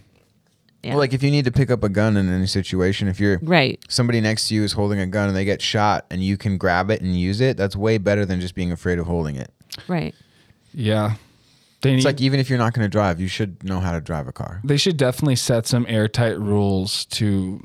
Yeah. Well, like if you need to pick up a gun in any situation, if you're Right. somebody next to you is holding a gun and they get shot and you can grab it and use it, that's way better than just being afraid of holding it. right. Yeah, they It's need, like even if you're not going to drive, you should know how to drive a car. They should definitely set some airtight rules to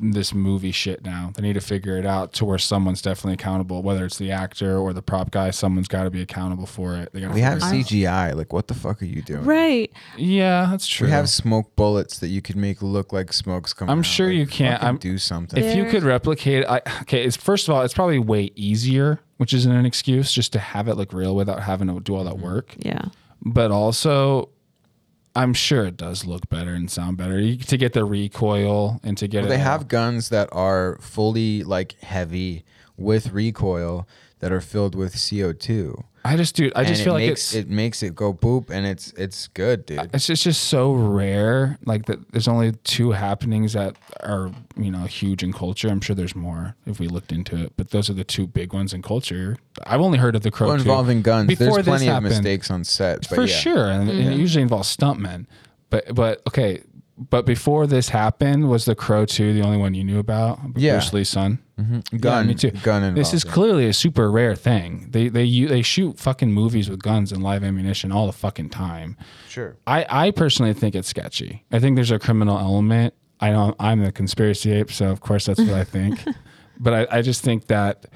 this movie shit now. They need to figure it out to where someone's definitely accountable, whether it's the actor or the prop guy, someone's got to be accountable for it. They gotta We have figure it out. CGI. Like, what the fuck are you doing? Right. Yeah, that's true. We have smoke bullets that you could make look like smoke's coming. I'm out. sure Like, you can't. fucking I'm, do something. If you could replicate, I, okay, it's first of all, it's probably way easier, which isn't an excuse, just to have it look real without having to do all that mm-hmm. work. Yeah. But also, I'm sure it does look better and sound better You- to get the recoil and to get Well, it. they all- have guns that are fully like heavy with recoil that are filled with CO2. I just, dude, I just And feel it like makes, it's it makes it go boop, and it's it's good, dude. it's just, just so rare. Like that, there's only two happenings that are you know huge in culture. I'm sure there's more if we looked into it, but those are the two big ones in culture. I've only heard of the Crow Well, two. involving guns, Before there's this plenty of happened. mistakes on set. But for yeah. sure, and, and it mm-hmm. usually involves stuntmen. But but okay, but before this happened, was the Crow two the only one you knew about? Yeah. Bruce Lee's son. Mhm. Yeah, me too. gun This is yeah. clearly a super rare thing. They they they shoot fucking movies with guns and live ammunition all the fucking time. Sure. I I personally think it's sketchy. I think there's a criminal element. I know I'm the conspiracy ape, so of course that's what I think. But I, I just think that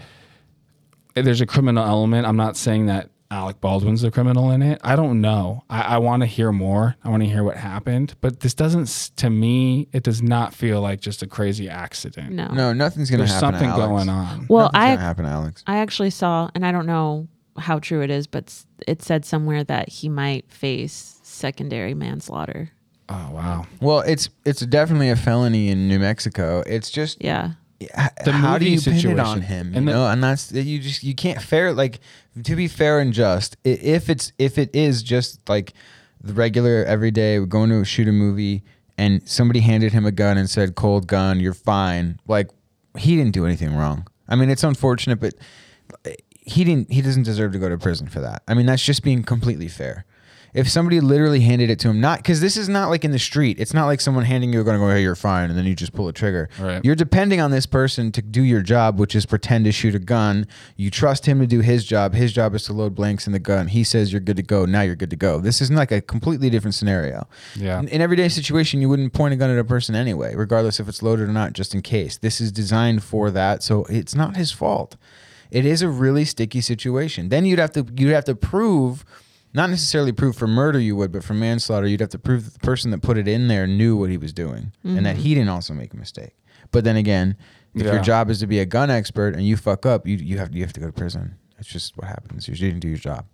there's a criminal element. I'm not saying that Alec Baldwin's the criminal in it. I don't know. I, I want to hear more. I want to hear what happened. But this doesn't, to me, it does not feel like just a crazy accident. No. No, nothing's gonna There's happen. to something Alex. going on. Well, Nothing's I gonna happen, to Alex. I actually saw, and I don't know how true it is, but s- it said somewhere that he might face secondary manslaughter. Oh wow. Well, it's it's definitely a felony in New Mexico. It's just Yeah. The how do you pin it on situation. him? You And the- know, and that's you just you can't fair like to be fair and just. If it's if it is just like the regular everyday we're going to shoot a movie and somebody handed him a gun and said cold gun, you're fine. Like he didn't do anything wrong. I mean, it's unfortunate, but eh, he didn't he doesn't deserve to go to prison for that. I mean, that's just being completely fair. If somebody literally handed it to him, not because this is not like in the street. It's not like someone handing you a gun and going, "Hey, you're fine," and then you just pull a trigger. Right. You're depending on this person to do your job, which is pretend to shoot a gun. You trust him to do his job. His job is to load blanks in the gun. He says you're good to go. Now you're good to go. This isn't like a completely different scenario. Yeah. In, in everyday situation, you wouldn't point a gun at a person anyway, regardless if it's loaded or not, just in case. This is designed for that, so it's not his fault. It is a really sticky situation. Then you'd have to you'd have to prove, not necessarily prove for murder you would, but for manslaughter you'd have to prove that the person that put it in there knew what he was doing and that Mhm. he didn't also make a mistake. But then again, if Yeah. your job is to be a gun expert and you fuck up, you you have you have to go to prison. That's just what happens. You didn't do your job.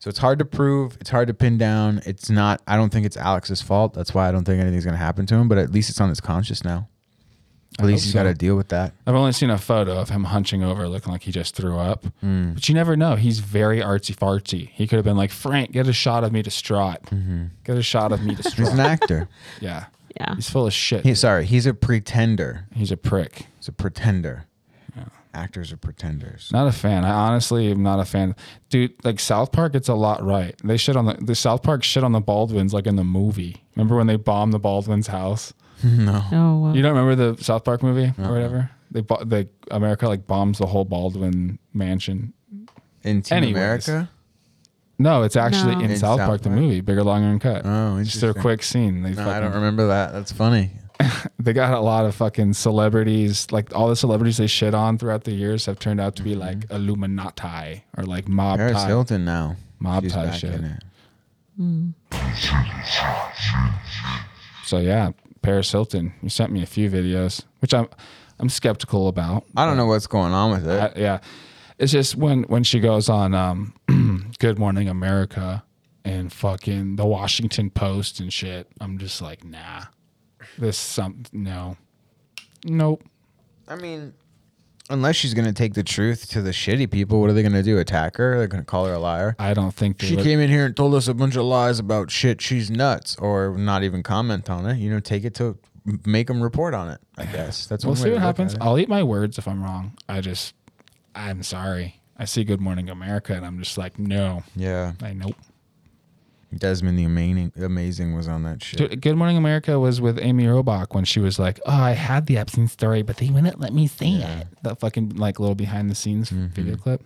So it's hard to prove. It's hard to pin down. It's not. I don't think it's Alex's fault. That's why I don't think anything's gonna happen to him. But at least it's on his conscience now. At I least hope he's so. got to deal with that. I've only seen a photo of him hunching over, looking like he just threw up. Mm. But you never know. He's very artsy fartsy. He could have been like, Frank, get a shot of me distraught. Get a shot of me distraught. He's an actor. Yeah. Yeah. He's full of shit. He, sorry, he's a pretender. He's a prick. He's a pretender. Actors are pretenders. Not a fan. I honestly am not a fan. Dude, like South Park, it's a lot right. They shit on the the South Park shit on the Baldwins like in the movie. Remember when they bombed the Baldwins' house? no. Oh, wow. You don't remember the South Park movie Uh-uh. or whatever? They bo- they America like bombs the whole Baldwin mansion. In Team Anyways. America? No, it's actually No. in, In South, South Park, the Park? movie, bigger, longer, Uncut. Oh, Just a interesting. quick scene. They No, I don't remember that. That's funny. they got a lot of fucking celebrities. Like all the celebrities they shit on throughout the years have turned out to be like Illuminati or like mob Mm-hmm. Paris tie, Hilton now. mob She's tie back shit. in it. Mm. So yeah, Paris Hilton. You sent me a few videos, which I'm I'm skeptical about. I don't know what's going on with it. I, yeah, it's just when when she goes on um, Good Morning America and fucking the Washington Post and shit. I'm just like, nah, this some no, nope. I mean, unless she's gonna take the truth to the shitty people, what are they gonna do? Attack her? They're gonna call her a liar. I don't think they She would- came in here and told us a bunch of lies about shit. She's nuts, or not even comment on it. You know, take it to make them report on it. I guess that's We'll one see what look happens. at it. I'll eat my words if I'm wrong. I just, I'm sorry. I see Good Morning America and I'm just like, no. Yeah, I nope. Desmond the amazing, amazing was on that shit. Good Morning America was with Amy Robach when she was like, "Oh, I had the Epstein story, but they wouldn't let me say it." That fucking like little behind the scenes Mm-hmm. video clip.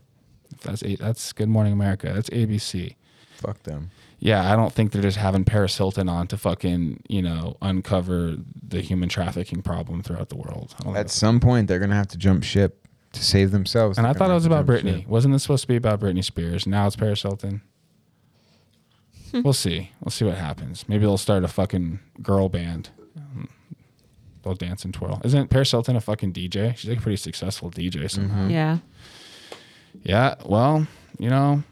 That's a, that's Good Morning America. That's ABC. Fuck them. Yeah, I don't think they're just having Paris Hilton on to fucking you know uncover the human trafficking problem throughout the world. At some point, they're gonna have to jump ship to save themselves. and I thought it was about Britney. ship. Wasn't this supposed to be about Britney Spears? Now it's Paris Hilton. we'll see. We'll see what happens. Maybe they'll start a fucking girl band. Um, They'll dance and twirl. Isn't Paris Hilton a fucking DJ? She's like a pretty successful DJ somehow. Yeah. Yeah. Well, you know,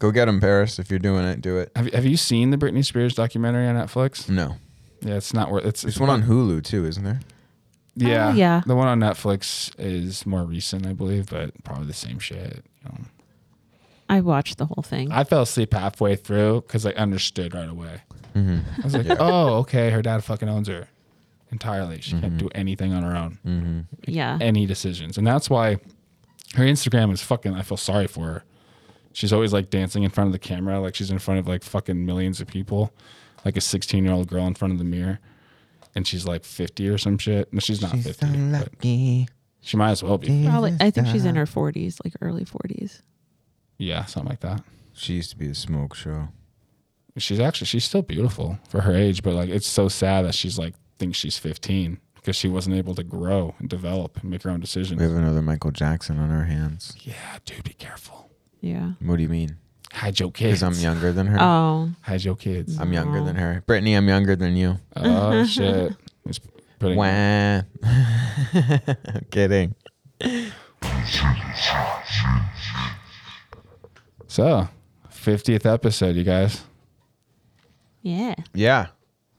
Go get them, Paris. If you're doing it, do it. have have you seen the Britney Spears documentary on Netflix? No. Yeah, it's not worth. It's There's one on Hulu too, isn't there? Yeah, Oh, yeah. The one on Netflix is more recent, I believe, but probably the same shit. You know. I watched the whole thing. I fell asleep halfway through because I understood right away. Mm-hmm. I was like, Yeah. oh, okay, her dad fucking owns her entirely. She Mm-hmm. can't do anything on her own. Mm-hmm. Yeah. Any decisions. And that's why her Instagram is fucking, I feel sorry for her. She's always like dancing in front of the camera, like she's in front of like fucking millions of people, like a 16 year old girl in front of the mirror. And she's like 50 or some shit. No, she's not 50. but Unlucky. she might as well be. Probably. I think she's in her 40s, like early 40s. Yeah, something like that. She used to be a smoke show. She's actually she's still beautiful for her age, but like it's so sad that she's like thinks she's 15 because she wasn't able to grow and develop and make her own decisions. We have another Michael Jackson on our hands. Yeah, dude, be careful. Yeah. What do you mean? Hide your kids. Because I'm younger than her. Oh. Hide your kids. I'm younger than her. Brittany, I'm younger than you. Oh shit. He's putting Wah. I'm kidding. So, 50th episode, you guys. Yeah. Yeah.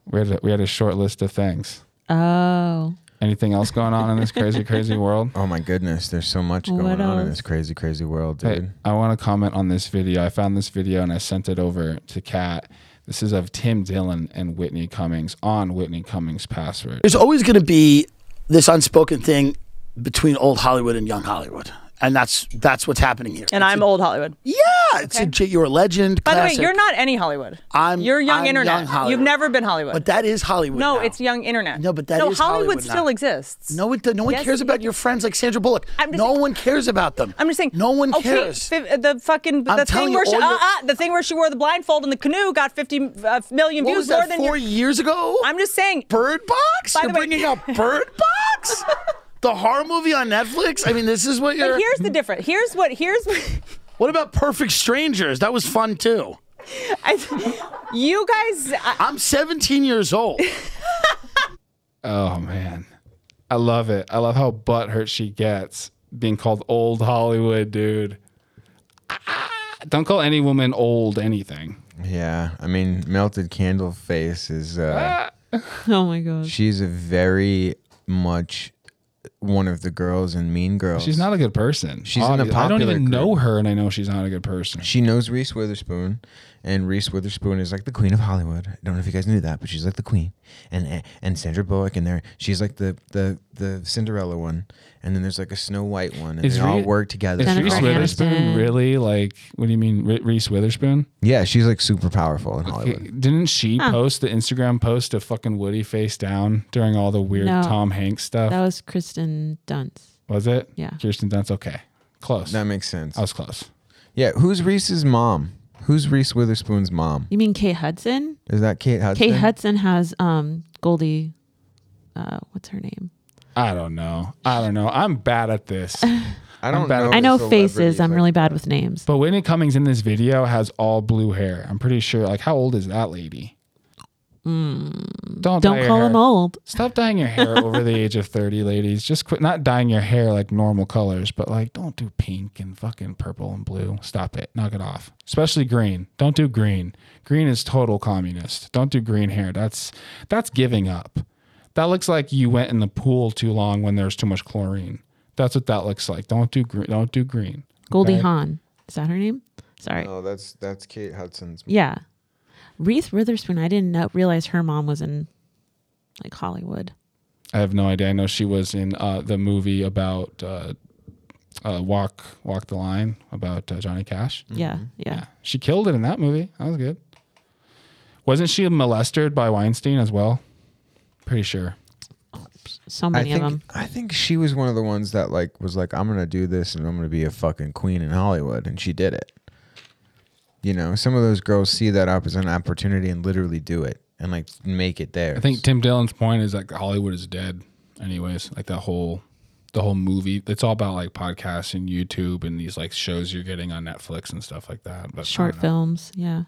We had a, we had a short list of things. Oh. Anything else going on in this crazy, crazy world? Oh my goodness, there's so much going What on in else? this crazy, crazy world, dude. Hey, I want to comment on this video. I found this video and I sent it over to Kat. This is of Tim Dillon and Whitney Cummings on Whitney Cummings' password. There's always going to be this unspoken thing between old Hollywood and young Hollywood. And that's that's what's happening here. And I'm old Hollywood. Yeah, it's a j you're a legend. By the way, you're not any Hollywood. I'm. You're young I'm internet. young. You've never been Hollywood. But that is Hollywood. no, now. it's young internet. No, but that no, is Hollywood, Hollywood still exists. No, it, no one Yes, cares about your friends like Sandra Bullock. no one cares about them. I'm just saying. No one okay, cares. fi- the fucking I'm the thing where she, all uh, uh, the thing where she wore the blindfold in the canoe got 50 uh, million What views was that, more than four your- years ago? I'm just saying. Bird Box. By You're bringing up Bird Box. The horror movie on Netflix. I mean, this is what you're. But here's the difference. Here's what. Here's what. What about Perfect Strangers? That was fun too. I, you guys. I, I'm 17 years old. Oh man, I love it. I love how butthurt she gets being called old Hollywood, dude. Ah, Don't call any woman old anything. Yeah, I mean, melted candle face is. Uh, oh my god. She's a very much one of the girls in Mean Girls. She's not a good person. She's in the Obvi- I don't popular even know her, and I know she's not a good person. She knows Reese Witherspoon, and Reese Witherspoon is like the queen of Hollywood. I don't know if you guys knew that, but she's like the queen, and and Sandra Bullock, in there she's like the the the Cinderella one, and then there's like a Snow White one, and Is they all work together. Is Reese all- Witherspoon really like? What do you mean, Re- Reese Witherspoon? Yeah, she's like super powerful in Hollywood. Okay, Didn't she Huh. post the Instagram post of fucking Woody face down during all the weird No. Tom Hanks stuff? That was Kristen Dunst. was it? Yeah. Kirsten Dunst. Okay, close. That makes sense. I was close. Yeah, who's Reese's mom? Who's Reese Witherspoon's mom? You mean Kate Hudson? Is that Kate Hudson? Kate Hudson has um Goldie. Uh, what's her name? I don't know. I don't know. I'm bad at this. I don't bad know. I know faces. I'm like really bad with names. But Whitney Cummings in this video has all blue hair. I'm pretty sure. Like, how old is that lady? Mm, Don't Don't call hair. him old. Stop dyeing your hair over the age of 30, ladies. Just quit not dyeing your hair like normal colors, but like don't do pink and fucking purple and blue. Stop it. Knock it off. Especially green. Don't do green. Green is total communist. Don't do green hair. That's that's giving up. That looks like you went in the pool too long when there's too much chlorine. That's what that looks like. Don't do green. Don't do green. Goldie okay? Hawn. Is that her name? Sorry. Oh, that's that's Kate Hudson's. Yeah. Reese Witherspoon. I didn't know, realize her mom was in like Hollywood. I have no idea. I know she was in uh, the movie about uh, uh, Walk Walk the Line about uh, Johnny Cash. Yeah, yeah. She killed it in that movie. That was good. Wasn't she molested by Weinstein as well? Pretty sure. So I many think of them. I think she was one of the ones that like was like I'm gonna do this and I'm gonna be a fucking queen in Hollywood, and she did it. You know, some of those girls see that up as an opportunity and literally do it and like make it there. I think Tim Dillon's point is like Hollywood is dead. Anyways, like that whole the whole movie. It's all about like podcasts and YouTube and these like shows you're getting on Netflix and stuff like that. But Short films. Yeah.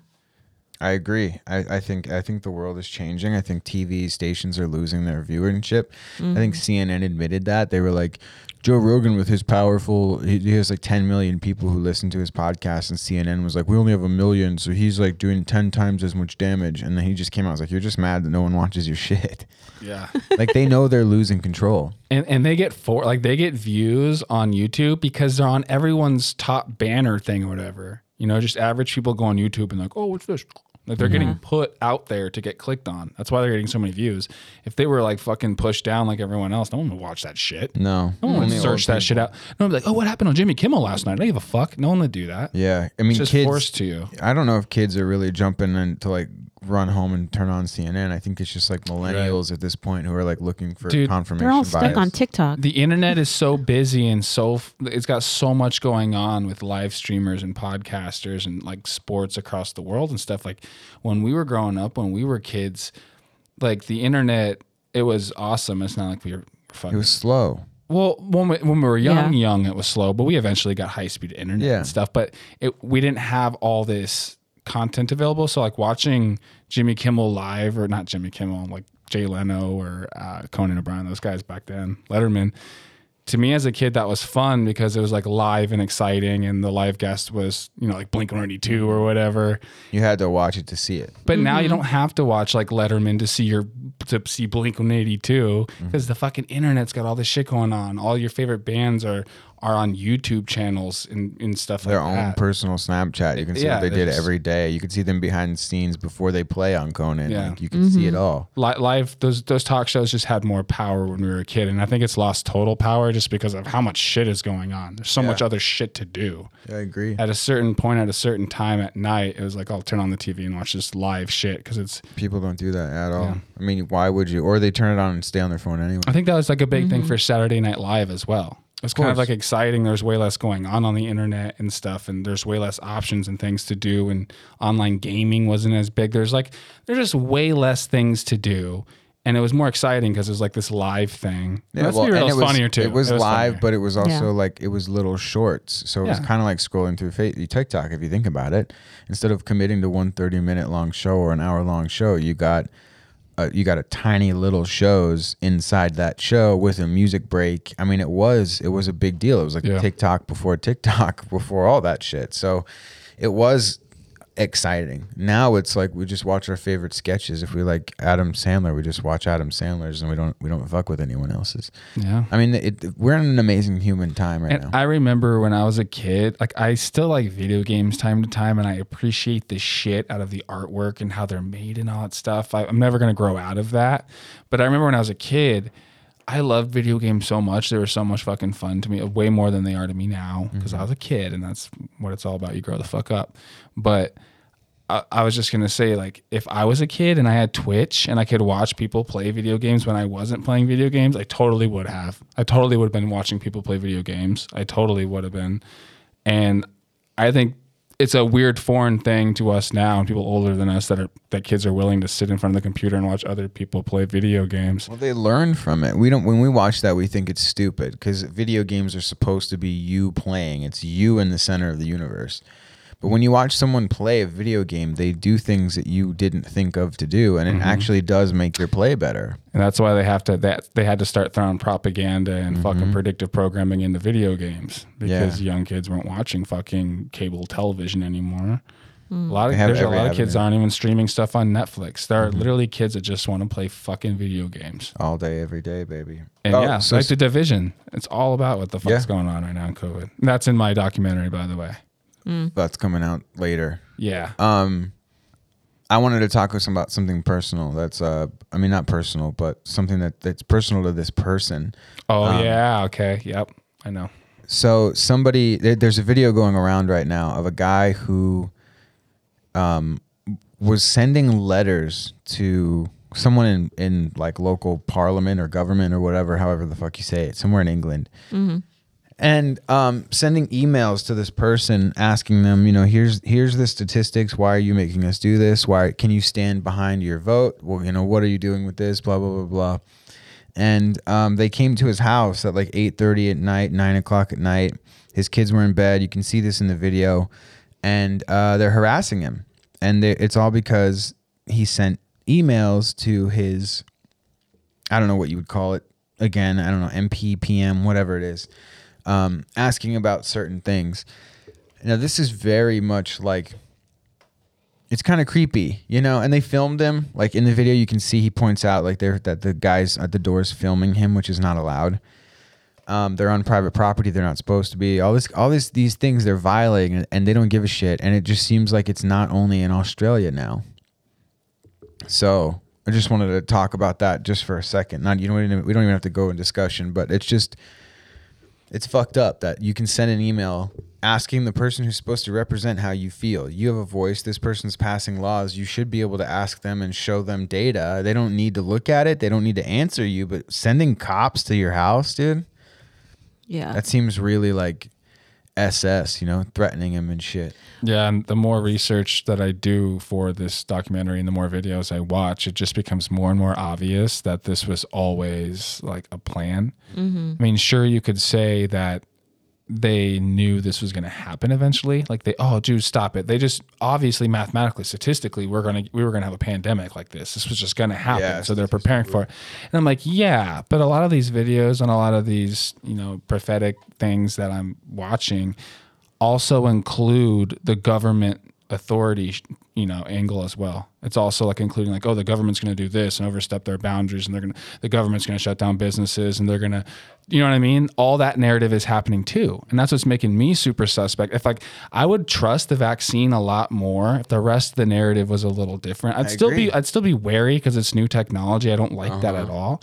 I agree. I, I think I think the world is changing. I think TV stations are losing their viewership. I think mm-hmm. CNN admitted that they were like Joe Rogan with his powerful. He, he has like 10 million people who listen to his podcast, and CNN was like, we only have a million, so he's like doing 10 times as much damage. And then he just came out and was like, you're just mad that no one watches your shit. Yeah. like they know they're losing control. and and they get for like they get views on YouTube because they're on everyone's top banner thing or whatever. You know, just average people go on YouTube and like, oh, what's this? Like they're getting put out there to get clicked on. That's why they're getting so many views. If they were like fucking pushed down like everyone else, no one would watch that shit. No, No one would search that people. shit out. No one would be like, oh, what happened on Jimmy Kimmel last night? I don't give a fuck. No one would do that. Yeah, I mean, it's just kids forced to you. I don't know if kids are really jumping into like run home and turn on CNN. I think it's just like millennials at this point who are like looking for Dude, confirmation They're all stuck bias. on TikTok. The internet is so busy and so it's got so much going on with live streamers and podcasters and like sports across the world and stuff. Like when we were growing up, when we were kids, like the internet, it was awesome. It's not like we were fucking. it was slow. Well, when we, when we were young, Yeah. young, it was slow, but we eventually got high speed internet Yeah. and stuff. But it, we didn't have all this content available. So, like watching Jimmy Kimmel live, or not Jimmy Kimmel, like Jay Leno or uh, Conan O'Brien, those guys back then, Letterman. To me as a kid, that was fun because it was like live and exciting, and the live guest was, you know, like Blink 182 or whatever. You had to watch it to see it. But now you don't have to watch like Letterman to see your to see Blink 182 because the fucking internet's got all this shit going on. All your favorite bands are are on YouTube channels and, and stuff like that. Their like own that. personal Snapchat. You can see Yeah, what they they did every day. You could see them behind the scenes before they play on Conan. Yeah. Like, you can see it all. Live those those talk shows just had more power when we were a kid, and I think it's lost total power just because of how much shit is going on. There's so Yeah. much other shit to do. Yeah, I agree. At a certain point, at a certain time at night, it was like I'll turn on the TV and watch this live shit because it's. People don't do that at all. Yeah. I mean, why would you? Or they turn it on and stay on their phone anyway. I think that was like a big thing Mhm. for Saturday Night Live as well. It was kind of like exciting. There's way less going on on the internet and stuff, and there's way less options and things to do. And online gaming wasn't as big. There's like there's just way less things to do, and it was more exciting because it was like this live thing. Yeah, Let's well, be real, and it was funnier too. It was, live, funnier. but it was also Yeah. like it was little shorts. So it was Yeah. kind of like scrolling through fa- TikTok if you think about it. Instead of committing to one 30 minute long show or an hour long show, you got uh, you got a tiny little shows inside that show with a music break. I mean, it was it was a big deal. It was like Yeah. TikTok before TikTok before all that shit. So it was exciting. Now it's like we just watch our favorite sketches. If we like Adam Sandler, we just watch Adam Sandler's and we don't we don't fuck with anyone else's. Yeah. I mean, it, we're in an amazing human time right And now. I remember when I was a kid, like I still like video games time to time, and I appreciate the shit out of the artwork and how they're made and all that stuff. I, I'm never gonna grow out of that, but I remember when I was a kid, I loved video games so much. They were so much fucking fun to me, way more than they are to me now because mm-hmm. I was a kid, and that's what it's all about. You grow the fuck up, but. I, I was just gonna say, like, if I was a kid and I had Twitch and I could watch people play video games when I wasn't playing video games, I totally would have. I totally would have been watching people play video games. I totally would have been. And I think it's a weird foreign thing to us now, people older than us that are that kids are willing to sit in front of the computer and watch other people play video games. well, they learn from it. We don't. When we watch that, we think it's stupid because video games are supposed to be you playing. It's you in the center of the universe. But when you watch someone play a video game, they do things that you didn't think of to do, and it Mhm. actually does make your play better. And that's why they have to that they had to start throwing propaganda and fucking Mhm. predictive programming into video games because Yeah. young kids weren't watching fucking cable television anymore. Mm. A lot of have there's a lot of kids avenue. aren't even streaming stuff on Netflix. There are Mhm. literally kids that just want to play fucking video games. all day, every day, baby. And Oh, yeah, so like the division. It's all about what the fuck's Yeah. going on right now in COVID. That's in my documentary, by the way. That's coming out later. Yeah. Um, I wanted to talk with some about something personal. That's uh, I mean, not personal, but something that that's personal to this person. Oh Um, yeah. Okay. Yep. I know. So somebody, there's a video going around right now of a guy who, um, was sending letters to someone in in like local parliament or government or whatever, however the fuck you say it, somewhere in England. Mm-hmm. And um, sending emails to this person asking them, you know, here's here's the statistics. Why are you making us do this? Why can you stand behind your vote? Well, you know, what are you doing with this? Blah blah blah blah. And um, they came to his house at like eight thirty at night, nine o'clock at night. His kids were in bed. You can see this in the video, and uh, they're harassing him. And they, it's all because he sent emails to his I don't know what you would call it. Again, I don't know, MP, PM, whatever it is, um, asking about certain things. Now, this is very much like it's kind of creepy, you know. And they filmed him. Like in the video, you can see he points out like they're that the guys at the doors filming him, which is not allowed. Um, they're on private property. They're not supposed to be. All this, all this, these things they're violating, and they don't give a shit. And it just seems like it's not only in Australia now. So I just wanted to talk about that just for a second. Not you know we don't even have to go in discussion, but it's just it's fucked up that you can send an email asking the person who's supposed to represent how you feel. You have a voice. This person's passing laws. You should be able to ask them and show them data. They don't need to look at it. They don't need to answer you. But sending cops to your house, dude, Yeah. that seems really like SS. You know, threatening him and shit. Yeah, and the more research that I do for this documentary and the more videos I watch, it just becomes more and more obvious that this was always like a plan. Mhm. I mean, sure, you could say that they knew this was going to happen eventually. Like they, oh, dude, stop it. They just obviously, mathematically, statistically, we're gonna we were gonna have a pandemic like this. This was just gonna happen. Yeah, so they're preparing for it. And I'm like, yeah, but a lot of these videos and a lot of these, you know, prophetic things that I'm watching also include the government authority, you know, angle as well. It's also like including like, oh, the government's going to do this and overstep their boundaries, and they're going to the government's going to shut down businesses, and they're going to, you know what I mean? All that narrative is happening too, and that's what's making me super suspect. If like I would trust the vaccine a lot more if the rest of the narrative was a little different. I'd I still agree. be I'd still be wary because it's new technology. I don't like that Uh-huh. at all,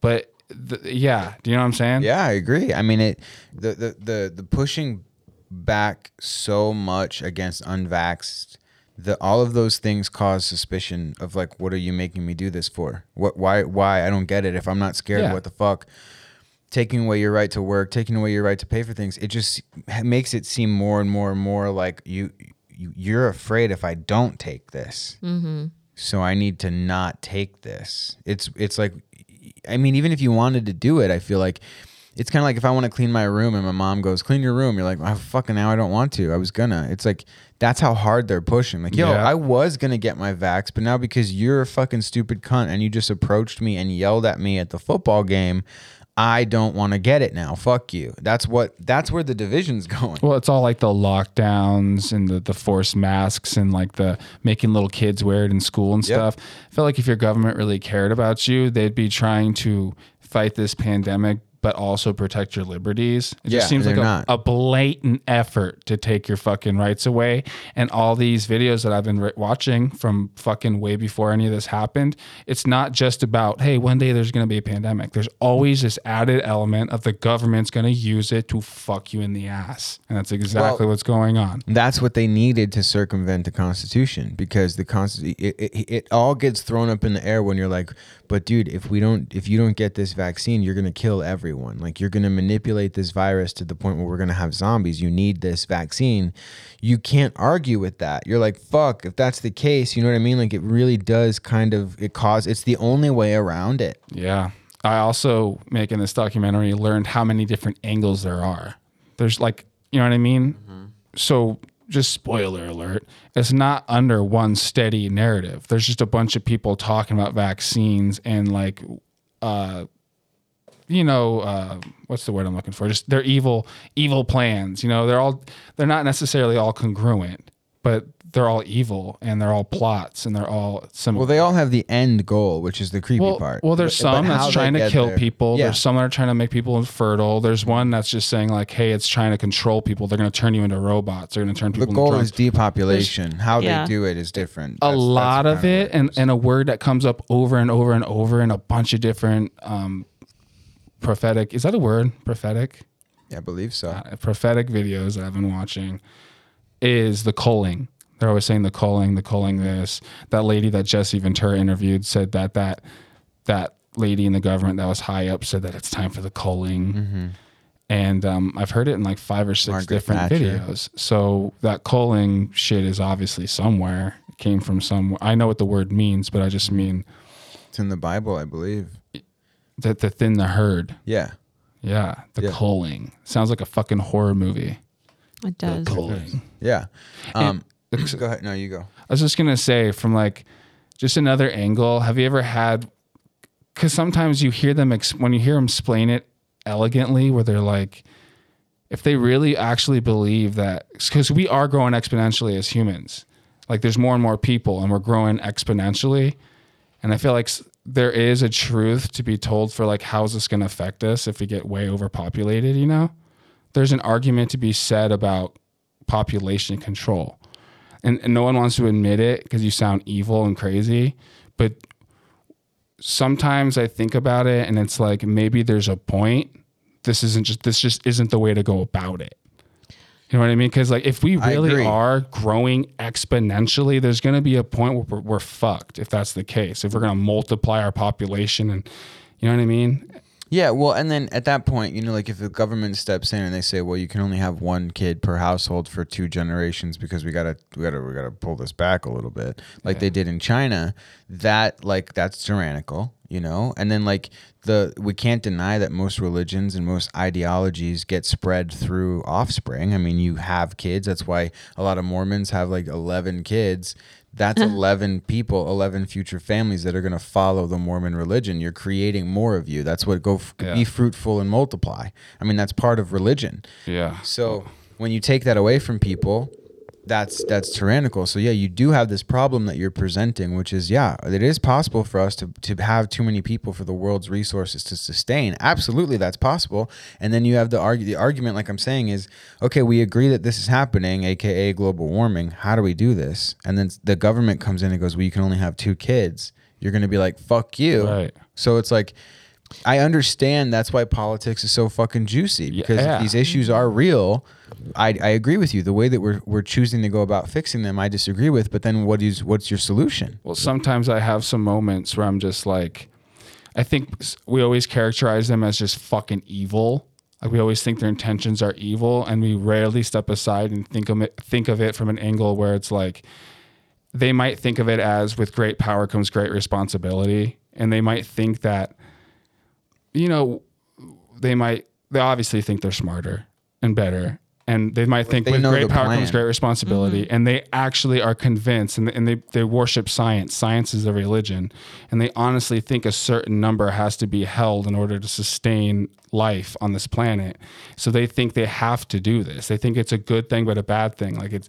but. The, yeah, do you know what I'm saying? Yeah, I agree. I mean, it the the the, the pushing back so much against unvaxxed, the all of those things cause suspicion of like, what are you making me do this for? What? Why? Why? I don't get it. If I'm not scared, Yeah. what the fuck? Taking away your right to work, taking away your right to pay for things, it just makes it seem more and more and more like you, you you're afraid if I don't take this Mm-hmm. so I need to not take this. It's it's like I mean even if you wanted to do it, I feel like it's kind of like if I want to clean my room and my mom goes, "Clean your room." You're like, "Oh, fucking now I don't want to. I was gonna." It's like that's how hard they're pushing. Like, yo, Yeah. I was gonna get my vax, but now because you're a fucking stupid cunt and you just approached me and yelled at me at the football game, I don't want to get it now. Fuck you. That's what that's where the division's going. Well, it's all like the lockdowns and the, the forced masks and like the making little kids wear it in school and Yep. stuff. I feel like if your government really cared about you, they'd be trying to fight this pandemic, but also protect your liberties. It Yeah, just seems like a, a blatant effort to take your fucking rights away. And all these videos that I've been re- watching from fucking way before any of this happened, it's not just about, hey, one day there's going to be a pandemic. There's always this added element of the government's going to use it to fuck you in the ass. And that's exactly Well, what's going on. That's what they needed to circumvent the Constitution because the Constitution it, it, it all gets thrown up in the air when you're like, but dude, if we don't, if you don't get this vaccine, you're gonna kill everyone. Like you're gonna manipulate this virus to the point where we're gonna have zombies. You need this vaccine. You can't argue with that. You're like, fuck. If that's the case, you know what I mean? Like it really does kind of it cause. It's the only way around it. Yeah. I also, making this documentary, learned how many different angles there are. There's like, you know what I mean? Mm-hmm. So, just spoiler alert, it's not under one steady narrative. There's just a bunch of people talking about vaccines and like, uh, you know, uh, what's the word I'm looking for? Just their evil, evil plans. You know, they're all, they're not necessarily all congruent, but they're all evil and they're all plots and they're all similar. Well, they all have the end goal, which is the creepy well, part. Well, there's But- but some how that's trying to kill there- people. Yeah. There's some that are trying to make people infertile. There's one that's just saying like, hey, it's trying to control people. They're going to turn you into robots. They're going to turn people. The goal into is drones. depopulation. How Yeah. they do it is different. a That's- that's lot of kinda it, and, and a word that comes up over and over and over in a bunch of different um, prophetic. Is that a word? Prophetic. Yeah, I believe so. Uh, prophetic videos that I've been watching is the culling. They're always saying the culling, the culling. This that lady that Jesse Ventura interviewed said that that that lady in the government that was high up said that it's time for the culling. Mhm. And um, I've heard it in like five or six Margaret different Thatcher. videos. So that culling shit is obviously somewhere. It came from somewhere. I know what the word means, but I just mean It's in the Bible, I believe. that the thin the herd. Yeah. Yeah. The Yeah. culling. Sounds like a fucking horror movie. It does. The culling. Yeah. And- Um, go ahead. No, you go. I was just gonna say from like just another angle. Have you ever had? Because sometimes you hear them ex- when you hear them explain it elegantly, where they're like, if they really actually believe that, because we are growing exponentially as humans. Like there's more and more people, and we're growing exponentially. And I feel like there is a truth to be told for like how is this going to affect us if we get way overpopulated. You know, there's an argument to be said about population control and, and no one wants to admit it because you sound evil and crazy but sometimes i think about it and it's like maybe there's a point. This isn't just this just isn't the way to go about it. You know what i mean? Because like if we really are growing exponentially there's going to be a point where we're, we're fucked if that's the case. If we're going to multiply our population and you know what i mean Yeah, well, and then at that point, you know, like if the government steps in and they say, "Well, you can only have one kid per household for two generations because we gotta, we gotta, we gotta pull this back a little bit," like they did in China, that like that's tyrannical, you know. And then like the we can't deny that most religions and most ideologies get spread through offspring. I mean, you have kids. That's why a lot of Mormons have like eleven kids. That's 11 people, 11 future families that are going to follow the Mormon religion. You're creating more of you. That's what go f- Yeah. be fruitful and multiply. I mean, that's part of religion. yeah So when you take that away from people, that's that's tyrannical. So yeah, you do have this problem that you're presenting, which is yeah, it is possible for us to to have too many people for the world's resources to sustain. Absolutely, that's possible. And then you have the argue the argument, like I'm saying, is okay. We agree that this is happening, aka global warming. How do we do this? And then the government comes in and goes, well, you can only have two kids. You're going to be like, fuck you. Right. So it's like. I understand that's why politics is so fucking juicy because Yeah. if these issues are real, I, I agree with you. The way that we're, we're choosing to go about fixing them, I disagree with. But then what is what's your solution? Well, sometimes I have some moments where I'm just like, I think we always characterize them as just fucking evil. Like we always think their intentions are evil, and we rarely step aside and think of it, think of it from an angle where it's like they might think of it as with great power comes great responsibility, and they might think that, you know, they might they obviously think they're smarter and better. And they might think they with great the power comes great responsibility. Mm-hmm. And they actually are convinced and, and they, they worship science. Science is a religion. And they honestly think a certain number has to be held in order to sustain life on this planet. So they think they have to do this. They think it's a good thing, but a bad thing. Like it's,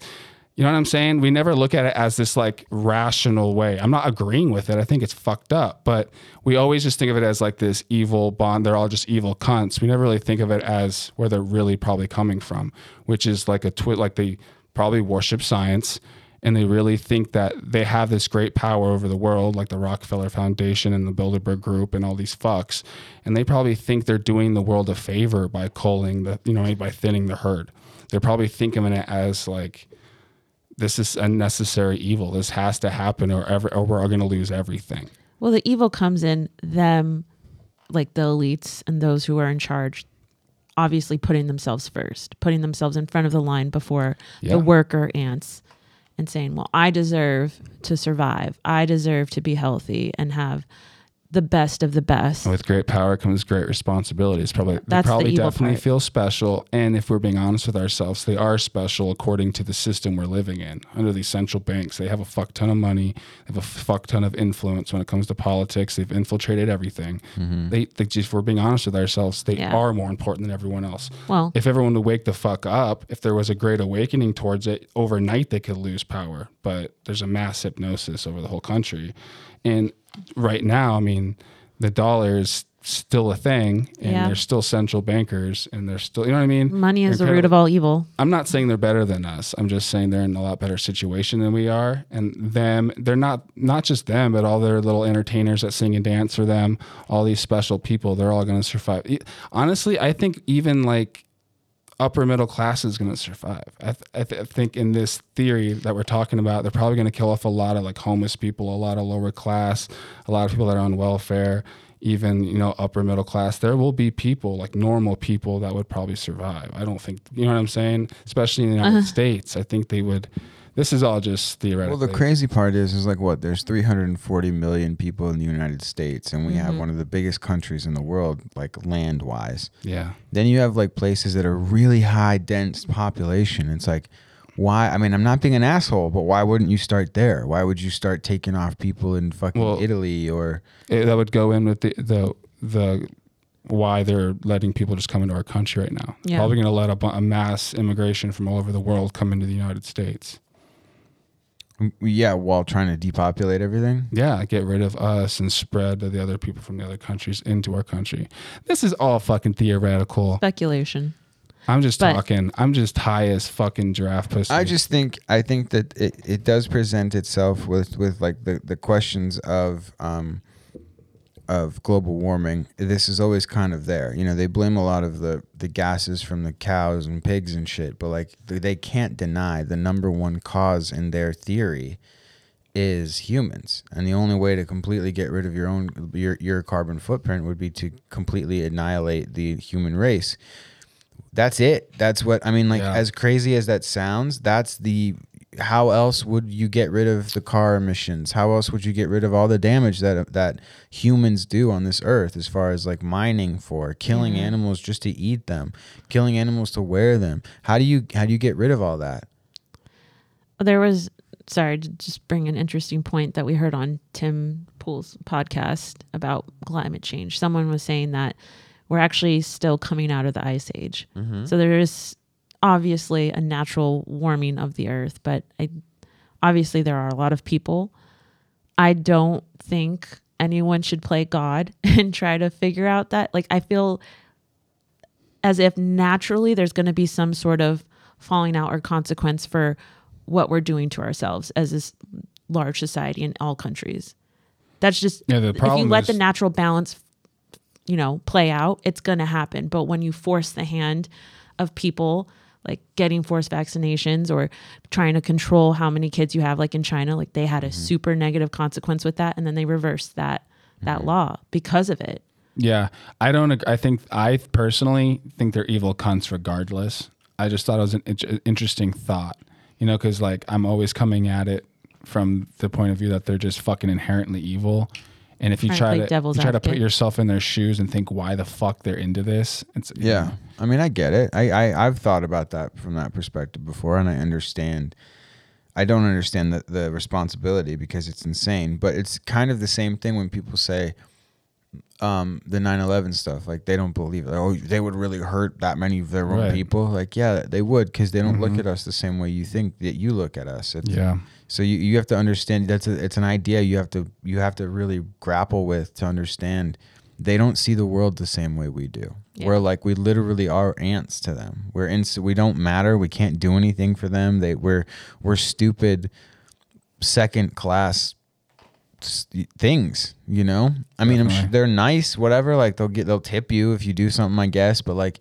you know what I'm saying? We never look at it as this like rational way. I'm not agreeing with it. I think it's fucked up, but we always just think of it as like this evil bond. They're all just evil cunts. We never really think of it as where they're really probably coming from, which is like a twit, like they probably worship science and they really think that they have this great power over the world, like the Rockefeller Foundation and the Bilderberg Group and all these fucks. And they probably think they're doing the world a favor by culling the, you know, by thinning the herd. They're probably thinking of it as like, this is unnecessary evil. This has to happen, or ever, or we're all going to lose everything. Well, the evil comes in them, like the elites and those who are in charge, obviously putting themselves first, putting themselves in front of the line before Yeah. the worker ants and saying, well, I deserve to survive. I deserve to be healthy and have the best of the best. With great power comes great responsibility. It's probably they That's the probably evil definitely part. feel special. And if we're being honest with ourselves, they are special according to the system we're living in. Under these central banks, they have a fuck ton of money. They have a fuck ton of influence when it comes to politics. They've infiltrated everything. Mm-hmm. They, they just, if we're being honest with ourselves, they Yeah. are more important than everyone else. Well- if everyone would wake the fuck up, if there was a great awakening towards it, overnight they could lose power. But there's a mass hypnosis over the whole country. And right now, I mean, the dollar is still a thing and Yeah. there's still central bankers and they're still, you know what I mean? Money is They're the root of all evil. I'm not saying they're better than us. I'm just saying they're in a lot better situation than we are. And them, they're not not just them, but all their little entertainers that sing and dance for them, all these special people, they're all going to survive. Honestly, I think even like upper middle class is going to survive. I, th- I, th- I think in this theory that we're talking about, they're probably going to kill off a lot of like homeless people, a lot of lower class, a lot of people that are on welfare, even you know upper middle class. There will be people like normal people that would probably survive. I don't think you know what I'm saying, especially in the United Uh-huh. States. I think they would. This is all just theoretical. Well, the crazy part is, is like what? There's 340 million people in the United States, and we have Mhm. one of the biggest countries in the world, like land wise. Yeah. Then you have like places that are really high, dense population. It's like, why? I mean, I'm not being an asshole, but why wouldn't you start there? Why would you start taking off people in fucking Well, Italy or? It- that would go in with the the the why they're letting people just come into our country right now. Yeah. Probably going to let a, a mass immigration from all over the world come into the United States. Yeah, while trying to depopulate everything. Yeah, get rid of us and spread the other people from the other countries into our country. This is all fucking theoretical. Speculation. I'm just But- talking. I'm just high as fucking giraffe pussy. I just think I think that it, it does present itself with with like the the questions of um of global warming. This is always kind of there. You know, they blame a lot of the the gases from the cows and pigs and shit, but like they- can't deny the number one cause in their theory is humans. And the only way to completely get rid of your own your your carbon footprint would be to completely annihilate the human race. That's it. That's what I mean. Like Yeah. as crazy as that sounds, that's the. How else would you get rid of the car emissions? How else would you get rid of all the damage that that humans do on this earth, as far as like mining for, killing Mhm. animals just to eat them, killing animals to wear them? How do you how do you get rid of all that? There was, sorry, to just bring an interesting point that we heard on Tim Pool's podcast about climate change. Someone was saying that we're actually still coming out of the ice age. Mhm. So there is obviously a natural warming of the earth, but I obviously there are a lot of people. I don't think anyone should play God and try to figure out that. Like I feel as if naturally there's going to be some sort of falling out or consequence for what we're doing to ourselves as this large society in all countries. That's just Yeah, the if you let is- the natural balance you know play out, it's going to happen. But when you force the hand of people like getting forced vaccinations or trying to control how many kids you have like in China, like they had a mm-hmm. super negative consequence with that and then they reversed that that mm-hmm. law because of it. Yeah, I don't. I think I personally think they're evil cunts regardless. I just thought it was an interesting thought, you know, because like I'm always coming at it from the point of view that they're just fucking inherently evil. And if you try to, you try to put yourself in their shoes and think why the fuck they're into this, it's you Yeah. know. I mean, I get it. I, I I've thought about that from that perspective before, and I understand. I don't understand the, the responsibility because it's insane, but it's kind of the same thing when people say um, the 9/11 stuff. Like they don't believe it. Oh, they would really hurt that many of their own Right. people. Like yeah, they would because they don't Mhm. look at us the same way you think that you look at us. It's- Yeah. So you, you have to understand that's a, it's an idea you have to you have to really grapple with to understand they don't see the world the same way we do. Yeah. We're like we literally are ants to them. We're ins- we don't matter. We can't do anything for them. They we're we're stupid second class things, you know? I mean, I'm sure they're nice whatever like they'll get they'll tip you if you do something, I guess, but like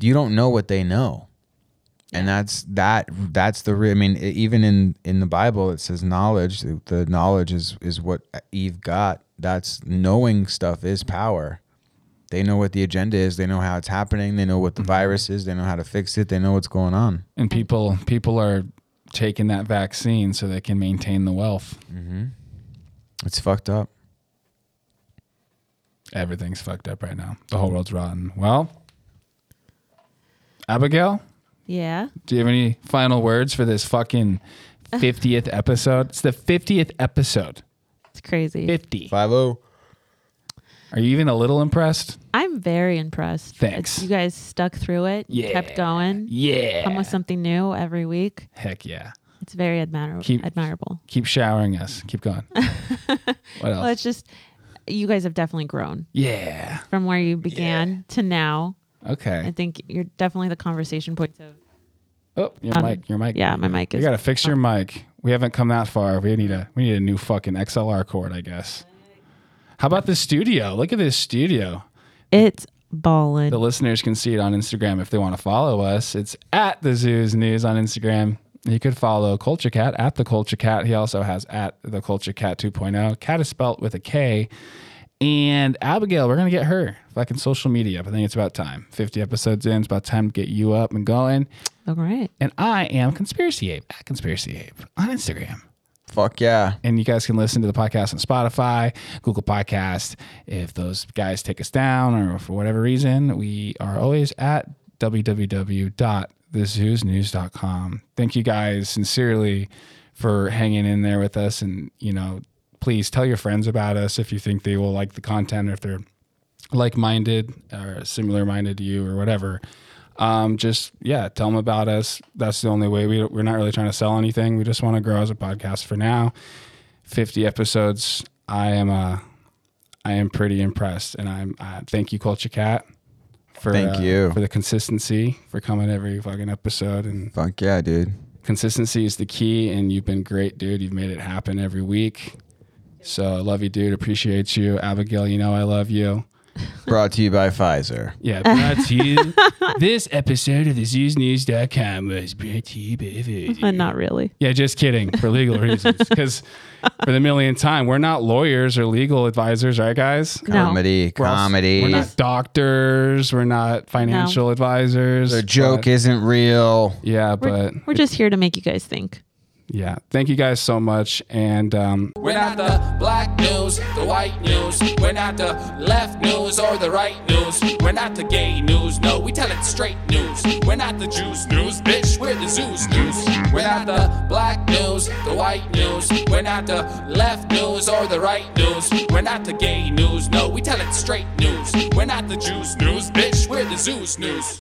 you don't know what they know and that's that that's the re- i mean even in in the bible it says knowledge the, knowledge is is what eve got. That's knowing stuff is power. They know what the agenda is. They know how it's happening. They know what the virus is. They know how to fix it. They know what's going on. And people people are taking that vaccine so they can maintain the wealth. mm-hmm. it's fucked up. Everything's fucked up right now. The whole world's rotten. Well, Abigail, Yeah. do you have any final words for this fucking 50th episode? It's the 50th episode. It's crazy. 50. 5-0. Are you even a little impressed? I'm very impressed. Thanks. You guys stuck through it. Yeah. Kept going. Yeah. Come with something new every week. Heck yeah. It's very admirable. Keep- admirable. Keep showering us. Keep going. what else? Well, it's just you guys have definitely grown yeah. from where you began to now. I think you're definitely the conversation point of Oh, your Um, mic. Your mic. yeah, my mic is. You got to fix your mic. We haven't come that far. We need a we need a new fucking XLR cord, I guess. How about this studio? Look at this studio. it's ballin'. The listeners can see it on Instagram if they want to follow us. It's at the Zoos News on Instagram. You could follow Culture Kat at the Culture Kat. He also has at the Culture Kat 2.0. Cat is spelt with a K. And Abigail, we're gonna get her fucking social media. up. I think it's about time. 50 episodes in. It's about time to get you up and going. All right. And I am Conspiracy Ape at Conspiracy Ape on Instagram. fuck yeah And you guys can listen to the podcast on Spotify, Google Podcast. If those guys take us down or for whatever reason, we are always at www.thezoosnews.com. Thank you guys sincerely for hanging in there with us. And, you know, please tell your friends about us if you think they will like the content or if they're like minded or similar minded to you or whatever. Um, just yeah, tell them about us. That's the only way. We we're not really trying to sell anything. We just want to grow as a podcast for now. Fifty episodes. I am uh, I am pretty impressed, and I'm uh, thank you, Culture Kat, for Thank uh, you. for the consistency for coming every fucking episode and fuck yeah dude consistency is the key and you've been great dude you've made it happen every week so i love you dude appreciate you abigail you know i love you brought to you by pfizer yeah brought to you this episode of the zoosnews.com was brought to you by Pfizer. Uh, not really. yeah just kidding for legal reasons because for the millionth time we're not lawyers or legal advisors right guys No. comedy We're also- comedy we're not doctors we're not financial advisors the joke but- isn't real yeah We're, but we're just here to make you guys think. Yeah thank you guys so much and um We're not the black news, the white news. We're not the left news or the right news. We're not the gay news, no, we tell it straight news. We're not the Jews news, bitch, we're the Zoo's news. We're not the black news, the white news. We're not the left news or the right news. We're not the gay news, no, we tell it straight news. We're not the Jews news, bitch, we're the Zoo's news.